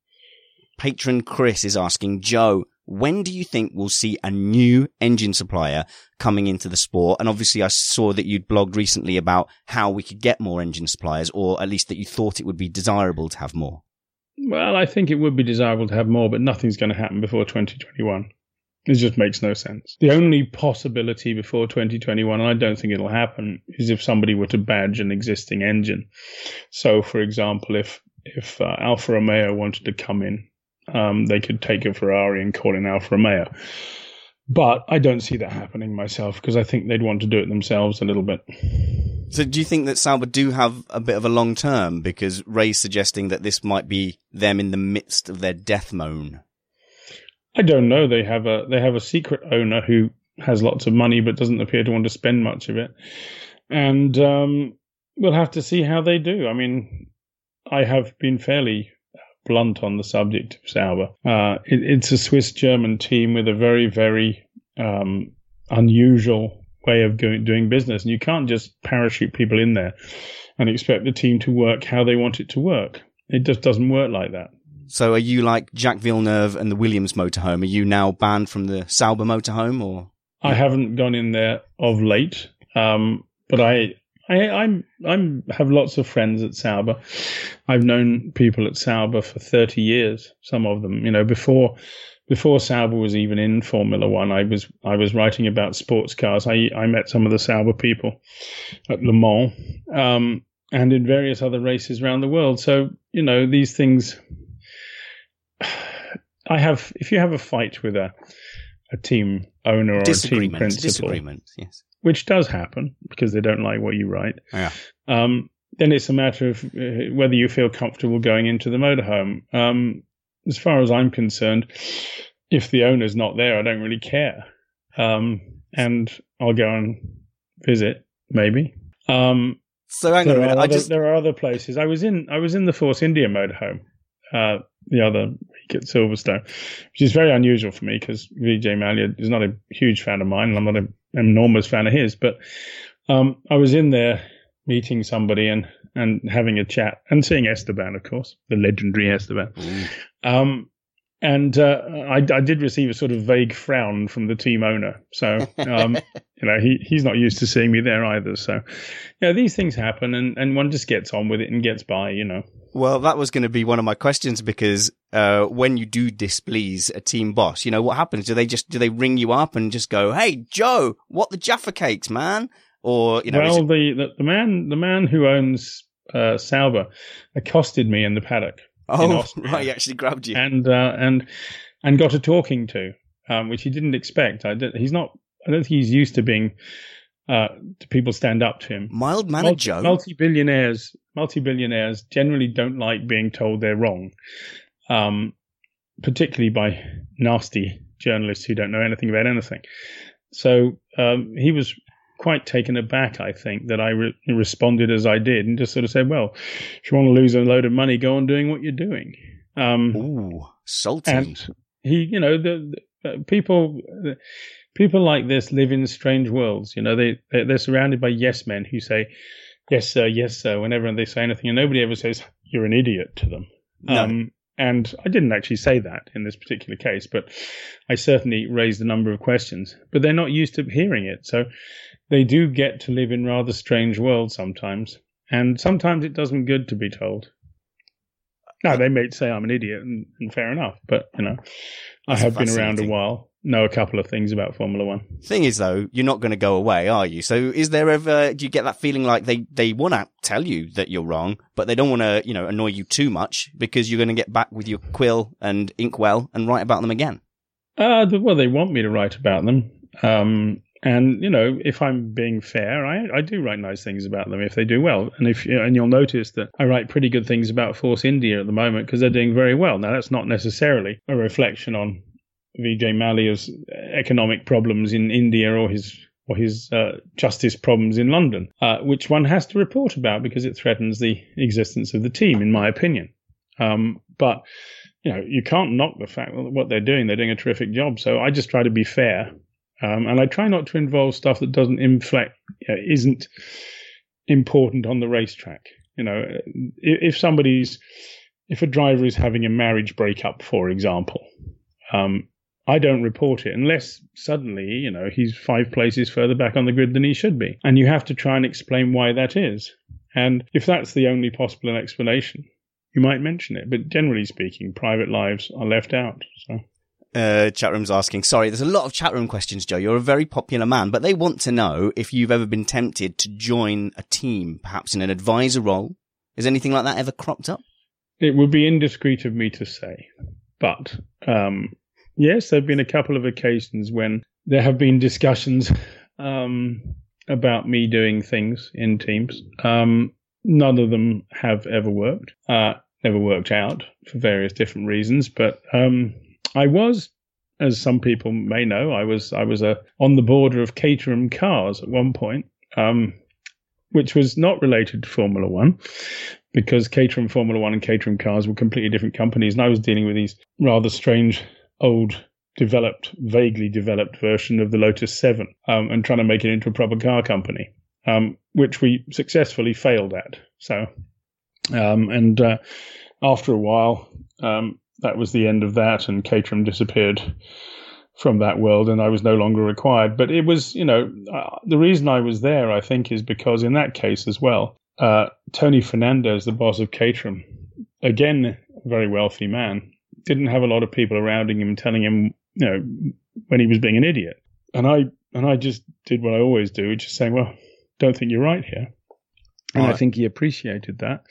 Patron Chris is asking Joe, when do you think we'll see a new engine supplier coming into the sport? And obviously, I saw that you'd blogged recently about how we could get more engine suppliers, or at least that you thought it would be desirable to have more. Well, I think it would be desirable to have more, but nothing's going to happen before 2021. It just makes no sense. The only possibility before 2021, and I don't think it'll happen, is if somebody were to badge an existing engine. So, for example, if if uh, Alfa Romeo wanted to come in, um, they could take a Ferrari and call it Alfa Romeo. But I don't see that happening myself because I think they'd want to do it themselves a little bit. So do you think that Sauber do have a bit of a long term? Because Ray's suggesting that this might be them in the midst of their death moan. I don't know. They have a they have a secret owner who has lots of money but doesn't appear to want to spend much of it, and um, we'll have to see how they do. I mean, I have been fairly blunt on the subject of Sauber. Uh, it, it's a Swiss German team with a very very um, unusual way of going, doing business, and you can't just parachute people in there and expect the team to work how they want it to work. It just doesn't work like that. So are you like Jacques Villeneuve and the Williams motorhome? Are you now banned from the Sauber motorhome or? I haven't gone in there of late, um, but I, I, I'm, I'm have lots of friends at Sauber. I've known people at Sauber for 30 years. Some of them, you know, before, before Sauber was even in Formula One, I was, I was writing about sports cars. I, I met some of the Sauber people at Le Mans, um, and in various other races around the world. So, you know, these things, I have, if you have a fight with a, a team owner or a team principal, Disagreement. Yes. Which does happen because they don't like what you write, Yeah. um, then it's a matter of uh, whether you feel comfortable going into the motorhome. Um, as far as I'm concerned, if the owner's not there, I don't really care. Um, and I'll go and visit, maybe. Um, So hang on a there, minute. are I other, just, there are other places. I was in I was in the Force India motorhome uh, the other week at Silverstone, which is very unusual for me because Vijay Mallya is not a huge fan of mine, and I'm not an enormous fan of his. But um, I was in there meeting somebody and and having a chat and seeing Esteban, of course, the legendary Esteban. Um, and uh, I, I did receive a sort of vague frown from the team owner. So, um, you know, he, he's not used to seeing me there either. So, yeah, these things happen and, and one just gets on with it and gets by, you know. well, that was going to be one of my questions because uh, when you do displease a team boss, you know what happens? Do they just do they ring you up and just go, "Hey, Joe, what the Jaffa cakes, man?" Or you know, well, it- the, the, the man the man who owns uh, Sauber accosted me in the paddock. Oh, right, he actually grabbed you. and uh, and and got a talking to, um, which he didn't expect. I did, he's not. I don't think he's used to being uh, to people stand up to him. Mild mannered Joe. Multi billionaires, multi billionaires generally don't like being told they're wrong, um, particularly by nasty journalists who don't know anything about anything. So um, he was quite taken aback, I think, that I re- responded as I did and just sort of said, "Well, if you want to lose a load of money, go on doing what you're doing." Um, Ooh, salty. and he, you know, the, the uh, people, the, people like this live in strange worlds. You know, they they're, they're surrounded by yes men who say, "Yes, sir, yes, sir," whenever they say anything, and nobody ever says, "You're an idiot" to them. No. Um, and I didn't actually say that in this particular case, but I certainly raised a number of questions. But they're not used to hearing it, so they do get to live in rather strange worlds sometimes. And sometimes it does them good to be told. Now they may say I'm an idiot, and, and fair enough. But you know, I have been around a while, know a couple of things about Formula One. Thing is, though, you're not going to go away, are you? So, is there ever? Do you get that feeling like they they want to tell you that you're wrong, but they don't want to, you know, annoy you too much because you're going to get back with your quill and inkwell and write about them again? Uh, well, they want me to write about them. Um, and you know, if I'm being fair, I I do write nice things about them if they do well. And if and you'll notice that I write pretty good things about Force India at the moment because they're doing very well. Now that's not necessarily a reflection on Vijay Mallya's economic problems in India or his or his uh, justice problems in London, uh, which one has to report about because it threatens the existence of the team, in my opinion. Um, but you know, you can't knock the fact that what they're doing. They're doing a terrific job. So I just try to be fair um, and I try not to involve stuff that doesn't inflect, isn't important on the racetrack. You know, if, if somebody's, if a driver is having a marriage breakup, for example, um, I don't report it unless suddenly, you know, he's five places further back on the grid than he should be. And you have to try and explain why that is. And if that's the only possible explanation, you might mention it. But generally speaking, private lives are left out. So uh, chat room's asking. Sorry, there's a lot of chat room questions, Joe. You're a very popular man, but they want to know if you've ever been tempted to join a team, perhaps in an advisor role. Has anything like that ever cropped up? It would be indiscreet of me to say, but um, yes, there have been a couple of occasions when there have been discussions um, about me doing things in teams. Um, none of them have ever worked. Uh, never worked out for various different reasons, but um, I was, as some people may know, I was I was a on the border of Caterham Cars at one point, um, which was not related to Formula One, because Caterham Formula One and Caterham Cars were completely different companies, and I was dealing with these rather strange old developed, vaguely developed version of the Lotus 7 um, and trying to make it into a proper car company, um, which we successfully failed at. So, um, and uh, after a while, um, that was the end of that, and Caterham disappeared from that world, and I was no longer required. But it was, you know, uh, the reason I was there, I think, is because in that case as well, uh, Tony Fernandes, the boss of Caterham, again, a very wealthy man, didn't have a lot of people around him telling him, you know, when he was being an idiot. And I and I just did what I always do, which is saying, well, don't think you're right here. And right. I think he appreciated that.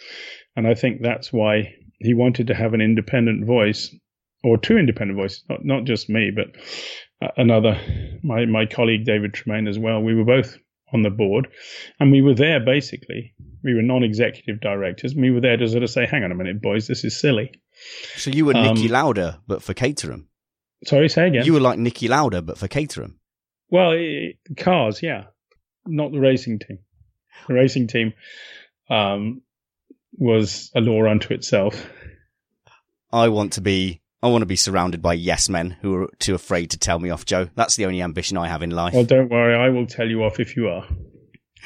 And I think that's why he wanted to have an independent voice or two independent voices, not not just me, but uh, another my my colleague David Tremayne as well. We were both on the board, and we were there basically. We were non-executive directors, and we were there to sort of say, "Hang on a minute, boys, this is silly." So you were um, Niki Lauda, but for Caterham. Sorry, say again. You were like Niki Lauda, but for Caterham. Well, it, cars, yeah, not the racing team. The racing team um, was a law unto itself. I want to be I want to be surrounded by yes men who are too afraid to tell me off, Joe. That's the only ambition I have in life. Well, don't worry, I will tell you off if you are.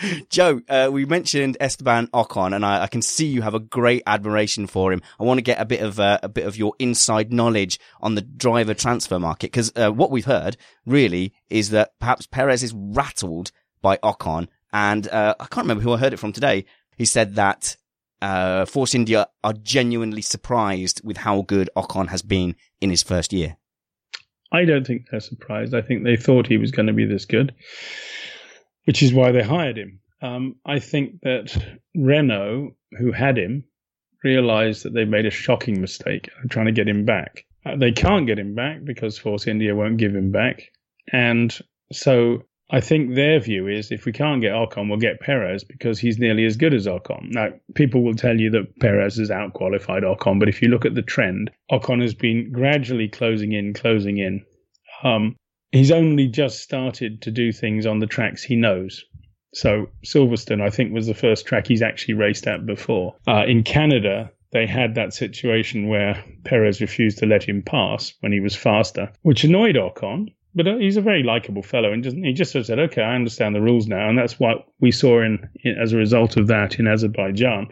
Joe, uh, we mentioned Esteban Ocon, and I, I, can see you have a great admiration for him. I want to get a bit of uh, a bit of your inside knowledge on the driver transfer market because uh, what we've heard really is that perhaps Perez is rattled by Ocon, and uh, I can't remember who I heard it from today. He said that uh, Force India are genuinely surprised with how good Ocon has been in his first year? I don't think they're surprised. I think they thought he was going to be this good, which is why they hired him. Um, I think that Renault, who had him, realized that they made a shocking mistake trying to get him back. Uh, they can't get him back because Force India won't give him back. And so I think their view is if we can't get Ocon, we'll get Perez because he's nearly as good as Ocon. Now, people will tell you that Perez has outqualified Ocon, but if you look at the trend, Ocon has been gradually closing in, closing in. Um, he's only just started to do things on the tracks he knows. So Silverstone, I think, was the first track he's actually raced at before. Uh, in Canada, they had that situation where Perez refused to let him pass when he was faster, which annoyed Ocon but uh, he's a very likable fellow, and just, he just sort of said, "Okay, I understand the rules now," and that's what we saw in, in, as a result of that in Azerbaijan.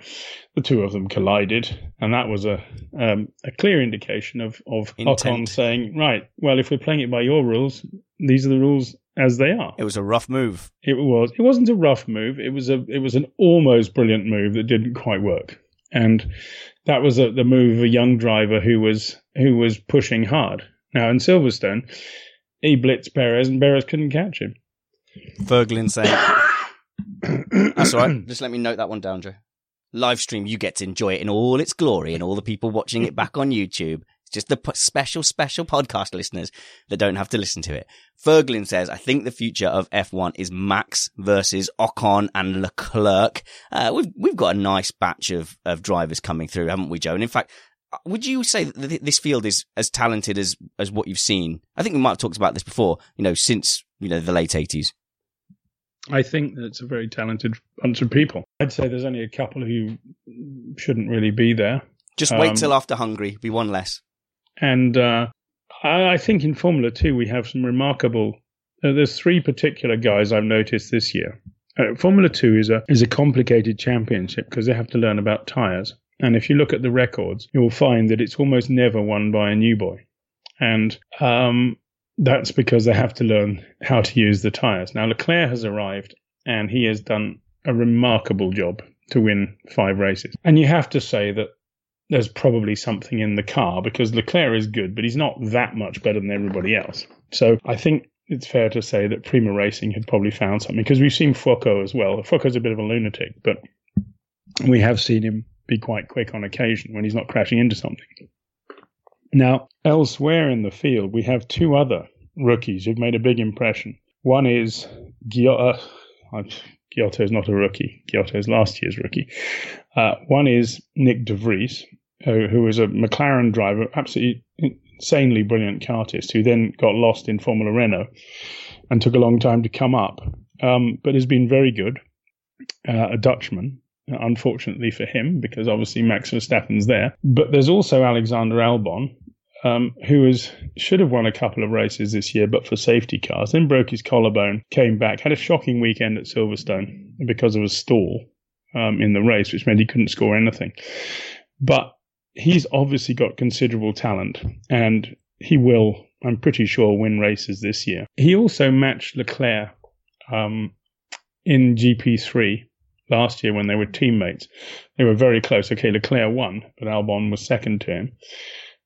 The two of them collided, and that was a um, a clear indication of of Intent. Ocon saying, "Right, well, if we're playing it by your rules, these are the rules as they are." It was a rough move. It was. It wasn't a rough move. It was a. It was an almost brilliant move that didn't quite work. and that was a, the move of a young driver who was who was pushing hard. Now in Silverstone, he blitzed Perez, and Perez couldn't catch him. Verglin saying, "That's all right. Just let me note that one down, Joe." Live stream, you get to enjoy it in all its glory, and all the people watching it back on YouTube. It's just the p- special, special podcast listeners that don't have to listen to it. Ferglin says, I think the future of F1 is Max versus Ocon and Leclerc. Uh, we've, we've got a nice batch of, of drivers coming through, haven't we, Joe? And in fact, would you say that th- this field is as talented as, as what you've seen? I think we might have talked about this before, you know, since, you know, the late 80s. I think that it's a very talented bunch of people. I'd say there's only a couple who shouldn't really be there. Just wait Um, till after Hungary, be one less. And uh, I, I think in Formula Two we have some remarkable. Uh, there's three particular guys I've noticed this year. Uh, Formula Two is a is a complicated championship because they have to learn about tires. And if you look at the records, you'll find that it's almost never won by a new boy. And um, that's because they have to learn how to use the tires. Now Leclerc has arrived and he has done a remarkable job to win five races. And you have to say that there's probably something in the car because Leclerc is good, but he's not that much better than everybody else. So I think it's fair to say that Prema Racing had probably found something because we've seen Fuoco as well. Fuoco's a bit of a lunatic, but we have seen him be quite quick on occasion when he's not crashing into something. Now, elsewhere in the field, we have two other rookies who've made a big impression. One is Ghiotto. Ghiotto is not a rookie. Ghiotto is last year's rookie. Uh, one is Nyck de Vries, who, who was a McLaren driver, absolutely insanely brilliant kartist, who then got lost in Formula Renault and took a long time to come up, um, but has been very good. Uh, a Dutchman, unfortunately for him, because obviously Max Verstappen's there. But there's also Alexander Albon, um, who should have won a couple of races this year, but for safety cars, then broke his collarbone, came back, had a shocking weekend at Silverstone because of a stall um, in the race, which meant he couldn't score anything. But he's obviously got considerable talent, and he will, I'm pretty sure, win races this year. He also matched Leclerc um, in GP3 last year when they were teammates. They were very close. Okay, Leclerc won, but Albon was second to him.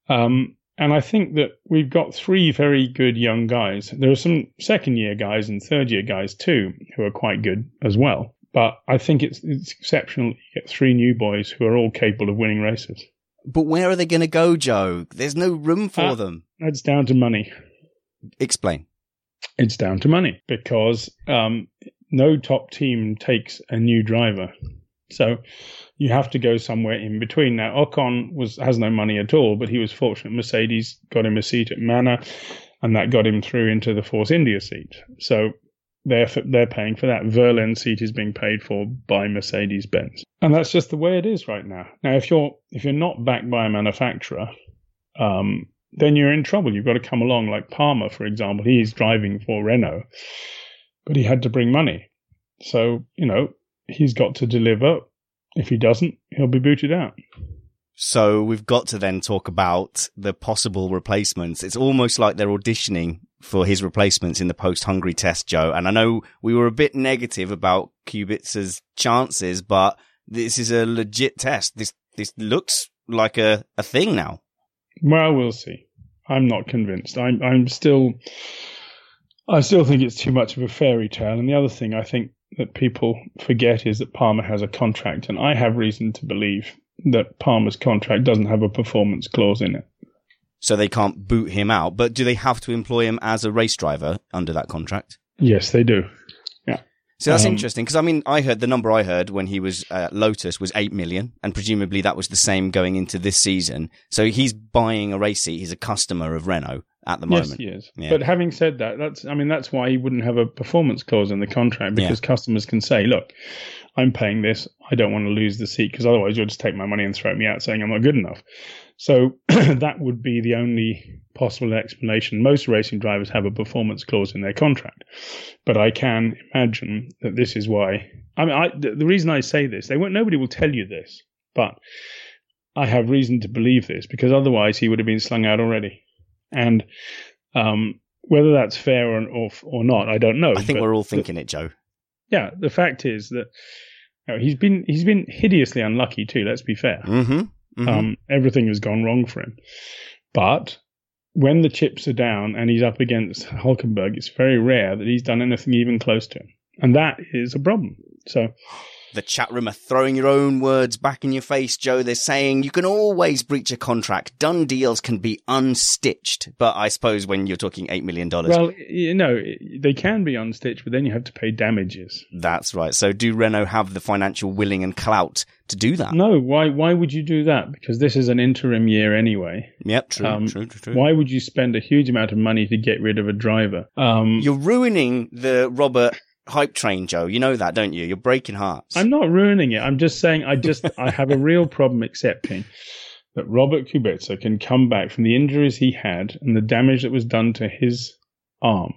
Um, and I think that we've got three very good young guys. There are some second year guys and third year guys too who are quite good as well. But I think it's, it's exceptional. You get three new boys who are all capable of winning races. But where are they going to go, Joe? There's no room for Uh, them. That's down to money. Explain. It's down to money because um, no top team takes a new driver. So you have to go somewhere in between. Now Ocon was has no money at all, but he was fortunate. Mercedes got him a seat at Manor, and that got him through into the Force India seat. So they're f- they're paying for that. Wehrlein's seat is being paid for by Mercedes Benz, and that's just the way it is right now. Now, if you're if you're not backed by a manufacturer, um, then you're in trouble. You've got to come along. Like Palmer, for example, he's driving for Renault, but he had to bring money. So you know he's got to deliver. If he doesn't, he'll be booted out. So we've got to then talk about the possible replacements. It's almost like they're auditioning for his replacements in the post-Hungary test, Joe. And I know we were a bit negative about Kubica's chances, but this is a legit test. This this looks like a, a thing now. Well, we'll see. I'm not convinced. I'm I'm still I still think it's too much of a fairy tale. And the other thing I think that people forget is that Palmer has a contract, and I have reason to believe that Palmer's contract doesn't have a performance clause in it. So they can't boot him out. But do they have to employ him as a race driver under that contract? Yes, they do. Yeah. So that's Um, interesting because I mean, I heard the number I heard when he was at Lotus was eight million, and presumably that was the same going into this season. So he's buying a race seat. He's a customer of Renault at the Yes, moment. he is. Yeah. But having said that, that's I mean that's why he wouldn't have a performance clause in the contract because customers can say, "Look, I'm paying this. I don't want to lose the seat because otherwise you'll just take my money and throw me out saying I'm not good enough." So that would be the only possible explanation. Most racing drivers have a performance clause in their contract, but I can imagine that this is why. I mean, I, the, the reason I say this, they won't. Nobody will tell you this, but I have reason to believe this because otherwise he would have been slung out already. And um, whether that's fair or, or or not, I don't know. I think But we're all the- thinking it, Joe. yeah, the fact is that you know, he's been he's been hideously unlucky too. Let's be fair. Mm-hmm. mm-hmm. Um, everything has gone wrong for him. But when the chips are down and he's up against Hulkenberg, it's very rare that he's done anything even close to him, and that is a problem. So the chat room are throwing your own words back in your face, Joe. They're saying you can always breach a contract. Done deals can be unstitched. But I suppose when you're talking $8 million. Well, you know, they can be unstitched, but then you have to pay damages. That's right. So do Renault have the financial willing and clout to do that? No. Why, why would you do that? Because this is an interim year anyway. Yep. True, um, true, true, true. Why would you spend a huge amount of money to get rid of a driver? Um, you're ruining the Robert hype train, Joe. You know that, don't you? You're breaking hearts. I'm not ruining it. I'm just saying I just I have a real problem accepting that Robert Kubica can come back from the injuries he had and the damage that was done to his arm.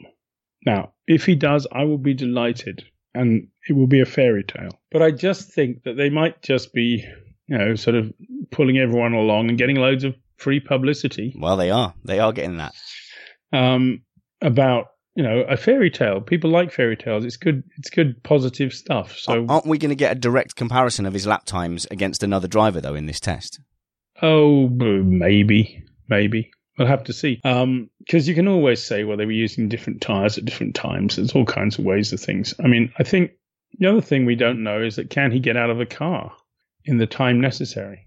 Now, if he does, I will be delighted and it will be a fairy tale. But I just think that they might just be, you know, sort of pulling everyone along and getting loads of free publicity. Well, they are. They are getting that. Um, about you know, a fairy tale. People like fairy tales. It's good. It's good, positive stuff. So, aren't we going to get a direct comparison of his lap times against another driver though in this test? Oh, maybe, maybe. We'll have to see. Because um, you can always say, well, they were using different tires at different times. There's all kinds of ways of things. I mean, I think the other thing we don't know is that can he get out of the car in the time necessary?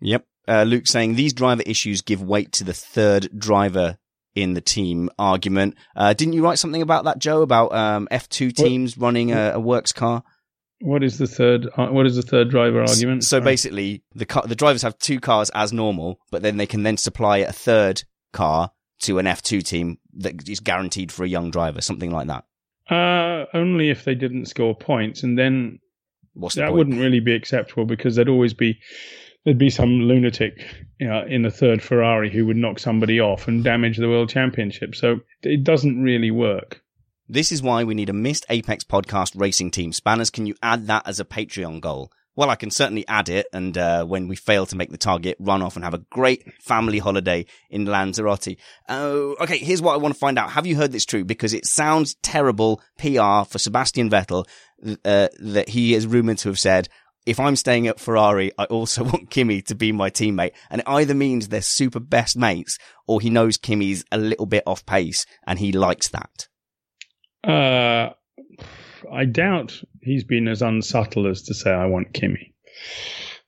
Yep. Uh, Luke saying these driver issues give weight to the third driver in the team argument. Uh, didn't you write something about that, Joe? About um, F two teams what? running a, a, works car. What is the third? Uh, what is the third driver argument? So, so basically, the car, the drivers have two cars as normal, but then they can then supply a third car to an F two team that is guaranteed for a young driver, something like that. Uh, only if they didn't score points, and then What's the that point? wouldn't really be acceptable because there'd always be there'd be some lunatic you know, in the third Ferrari who would knock somebody off and damage the world championship. So it doesn't really work. This is why we need a missed Apex podcast racing team. Spanners, can you add that as a Patreon goal? Well, I can certainly add it, and uh, when we fail to make the target, run off and have a great family holiday in Lanzarote. Oh, okay. Here's what I want to find out: Have you heard this true? Because it sounds terrible PR for Sebastian Vettel uh, that he is rumored to have said, if I'm staying at Ferrari, I also want Kimi to be my teammate. And it either means they're super best mates or he knows Kimi's a little bit off pace and he likes that. Uh, I doubt he's been as unsubtle as to say, I want Kimi.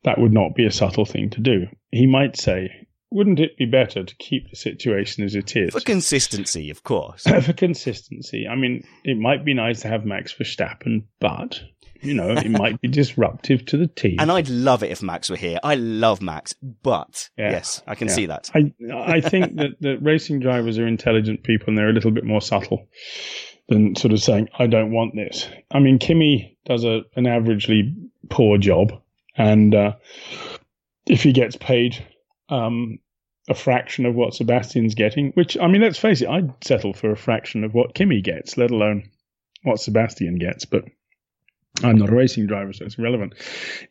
That would not be a subtle thing to do. He might say, wouldn't it be better to keep the situation as it is? For consistency, of course. For consistency. I mean, it might be nice to have Max Verstappen, but you know, it might be disruptive to the team. And I'd love it if Max were here. I love Max, but yeah. yes, I can yeah. see that. I I think that, that racing drivers are intelligent people and they're a little bit more subtle than sort of saying, I don't want this. I mean, Kimi does a, an averagely poor job. And uh, if he gets paid um, a fraction of what Sebastian's getting, which, I mean, let's face it, I'd settle for a fraction of what Kimi gets, let alone what Sebastian gets. But I'm not a racing driver, so it's irrelevant.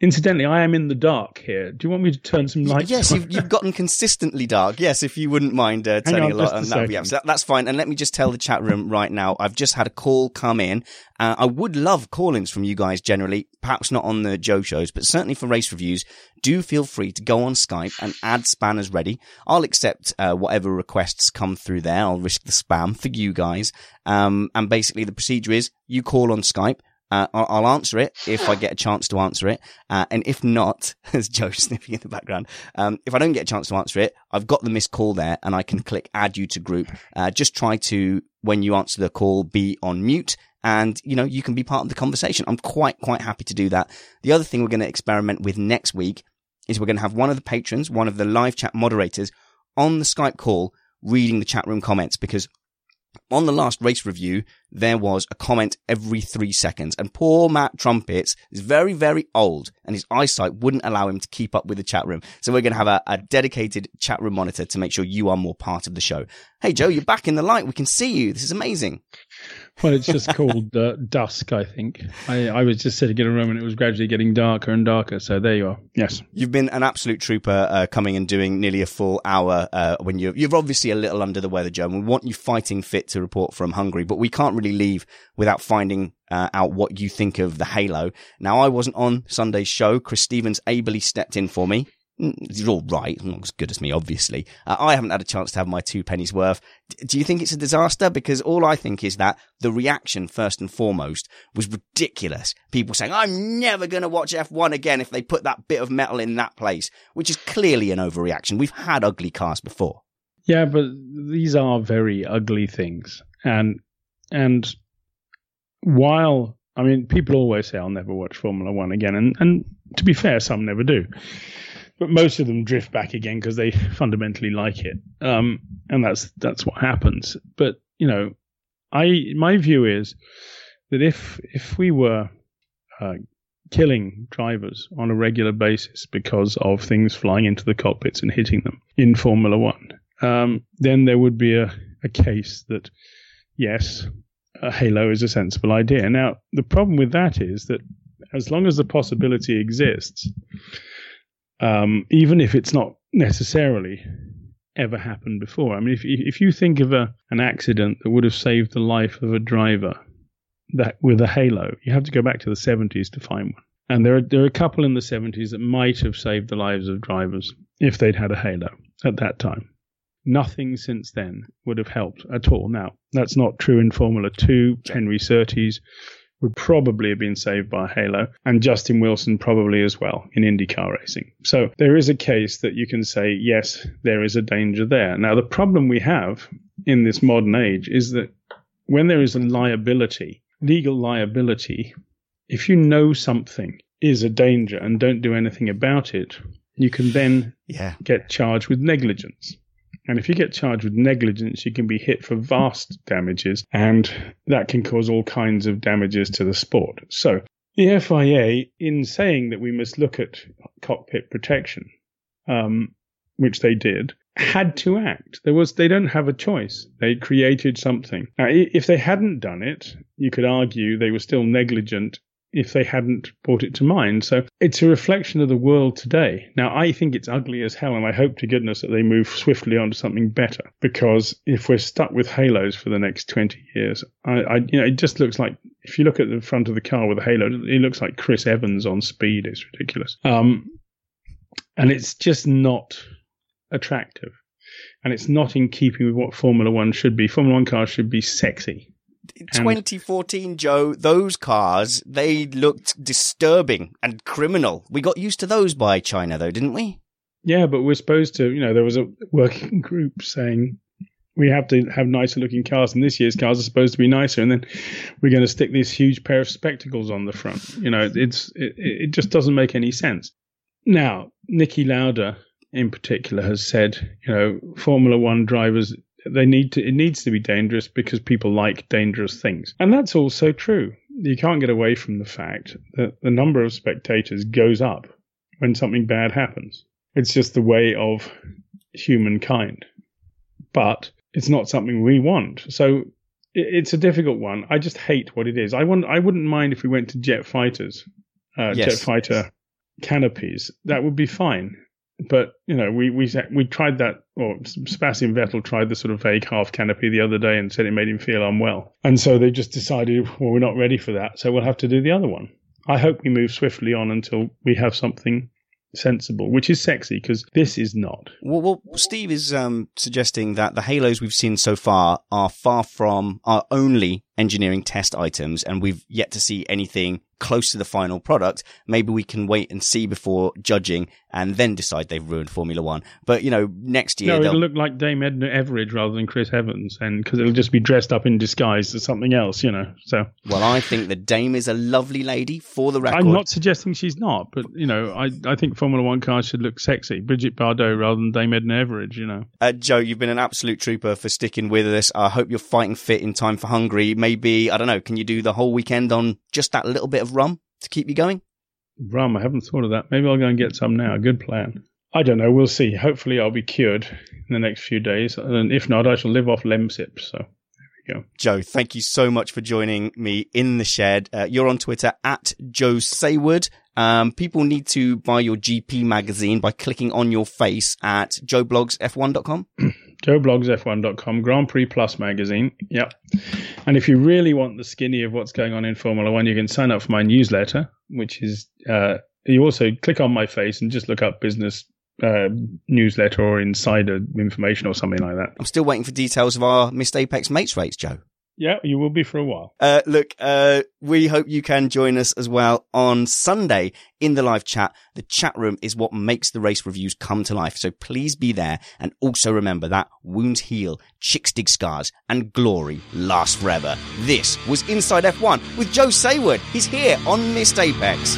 Incidentally, I am in the dark here. Do you want me to turn some lights? Yes, you've, you've, gotten consistently dark. Yes, if you wouldn't mind uh, turning on, a light on that, yeah, so that, that's fine. And let me just tell the chat room right now. I've just had a call come in. Uh, I would love call-ins from you guys generally, perhaps not on the Joe shows, but certainly for race reviews. Do feel free to go on Skype and add spanners ready. I'll accept uh, whatever requests come through there. I'll risk the spam for you guys. Um, and basically the procedure is you call on Skype uh, I'll, answer it if I get a chance to answer it. Uh, and if not, there's Joe sniffing in the background, um, if I don't get a chance to answer it, I've got the missed call there and I can click add you to group. Uh, just try to, when you answer the call, be on mute and, you know, you can be part of the conversation. I'm quite, quite happy to do that. The other thing we're going to experiment with next week is we're going to have one of the patrons, one of the live chat moderators on the Skype call reading the chat room comments because on the last race review, there was a comment every three seconds. And poor Matt Trumpets is very, very old and his eyesight wouldn't allow him to keep up with the chat room. So we're going to have a, a, dedicated chat room monitor to make sure you are more part of the show. Hey, Joe, you're back in the light. We can see you. This is amazing. Well, it's just called uh, dusk, I think. I, I, was just sitting in a room and it was gradually getting darker and darker. So there you are. Yes. You've been an absolute trooper uh, coming and doing nearly a full hour uh, when you're, you're obviously a little under the weather, Joe. And we want you fighting fit to report from Hungary, but we can't really leave without finding uh, out what you think of the Halo. Now, I wasn't on Sunday's show. Chris Stevens ably stepped in for me. He's all right, not as good as me, obviously. Uh, I haven't had a chance to have my two pennies worth. D- do you think it's a disaster? Because all I think is that the reaction, first and foremost, was ridiculous. People saying, I'm never going to watch F1 again if they put that bit of metal in that place, which is clearly an overreaction. We've had ugly cars before. Yeah, but these are very ugly things. And, and while, I mean, people always say, I'll never watch Formula One again. And, and to be fair, some never do but most of them drift back again because they fundamentally like it, um, and that's that's what happens. But you know, I my view is that if if we were uh, killing drivers on a regular basis because of things flying into the cockpits and hitting them in Formula One, um, then there would be a, a case that yes, a halo is a sensible idea. Now the problem with that is that as long as the possibility exists um, even if it's not necessarily ever happened before. I mean, if if you think of a an accident that would have saved the life of a driver that with a halo, you have to go back to the 70s to find one. And there are there are a couple in the 70s that might have saved the lives of drivers if they'd had a halo at that time. Nothing since then would have helped at all. Now, that's not true in Formula 2. Henry Surtees would probably have been saved by Halo, and Justin Wilson probably as well in IndyCar racing. So there is a case that you can say, yes, there is a danger there. Now, the problem we have in this modern age is that when there is a liability, legal liability, if you know something is a danger and don't do anything about it, you can then yeah. get charged with negligence. And if you get charged with negligence, you can be hit for vast damages, and that can cause all kinds of damages to the sport. So, the FIA, in saying that we must look at cockpit protection, um, which they did, had to act. There was they don't have a choice. They created something. Now, if they hadn't done it, you could argue they were still negligent if they hadn't brought it to mind. So it's a reflection of the world today. Now, I think it's ugly as hell, and I hope to goodness that they move swiftly on to something better. Because if we're stuck with halos for the next 20 years, I, I, you know, it just looks like if you look at the front of the car with a halo, it looks like Chris Evans on speed. It's ridiculous. Um, and it's just not attractive. And it's not in keeping with what Formula One should be. Formula One cars should be sexy 2014, Joe, those cars, they looked disturbing and criminal. We got used to those by China, though, didn't we? Yeah, but we're supposed to, you know, there was a working group saying we have to have nicer looking cars, and this year's cars are supposed to be nicer, and then we're going to stick this huge pair of spectacles on the front. You know, it's it, it just doesn't make any sense. Now, Niki Lauda in particular has said, you know, Formula One drivers they need to it needs to be dangerous because people like dangerous things. And that's also true. You can't get away from the fact that the number of spectators goes up when something bad happens. It's just the way of humankind. But it's not something we want. So it's a difficult one. I just hate what it is. I want i wouldn't mind if we went to jet fighters uh, yes. jet fighter canopies. That would be fine but you know, we we we tried that, or Sebastian Vettel tried the sort of vague half canopy the other day and said it made him feel unwell, and so they just decided, well, we're not ready for that, so we'll have to do the other one. I hope we move swiftly on until we have something sensible, which is sexy because this is not. Well, well Steve is um, suggesting that the halos we've seen so far are far from our only engineering test items, and we've yet to see anything close to the final product, maybe we can wait and see before judging and then decide they've ruined Formula One. But, you know, next year. No, it'll look like Dame Edna Everage rather than Chris Evans, and because it'll just be dressed up in disguise as something else, you know. So. Well, I think the Dame is a lovely lady for the record. I'm not suggesting she's not, but, you know, I, I think Formula One cars should look sexy. Brigitte Bardot rather than Dame Edna Everage, you know. Uh, Joe, you've been an absolute trooper for sticking with us. I hope you're fighting fit in time for Hungary. Maybe, I don't know, can you do the whole weekend on just that little bit of rum to keep you going? Rum, I haven't thought of that. Maybe I'll go and get some now. Good plan. I don't know. We'll see. Hopefully, I'll be cured in the next few days. And if not, I shall live off Lemsip. So there we go. Joe, thank you so much for joining me in the shed. Uh, you're on Twitter at Joe Saward. Um, people need to buy your GP magazine by clicking on your face at joeblogsf1.com. joeblogsf1.com, Grand Prix Plus magazine. Yep. And if you really want the skinny of what's going on in Formula One, you can sign up for my newsletter, which is uh, you also click on my face and just look up business uh, newsletter or insider information or something like that. I'm still waiting for details of our Missed Apex mates rates, Joe. Yeah, you will be for a while. Uh, look, uh, we hope you can join us as well on Sunday in the live chat. The chat room is what makes the race reviews come to life. So please be there. And also remember that wounds heal, chicks dig scars, and glory lasts forever. This was Inside F1 with Joe Saward. He's here on Missed Apex.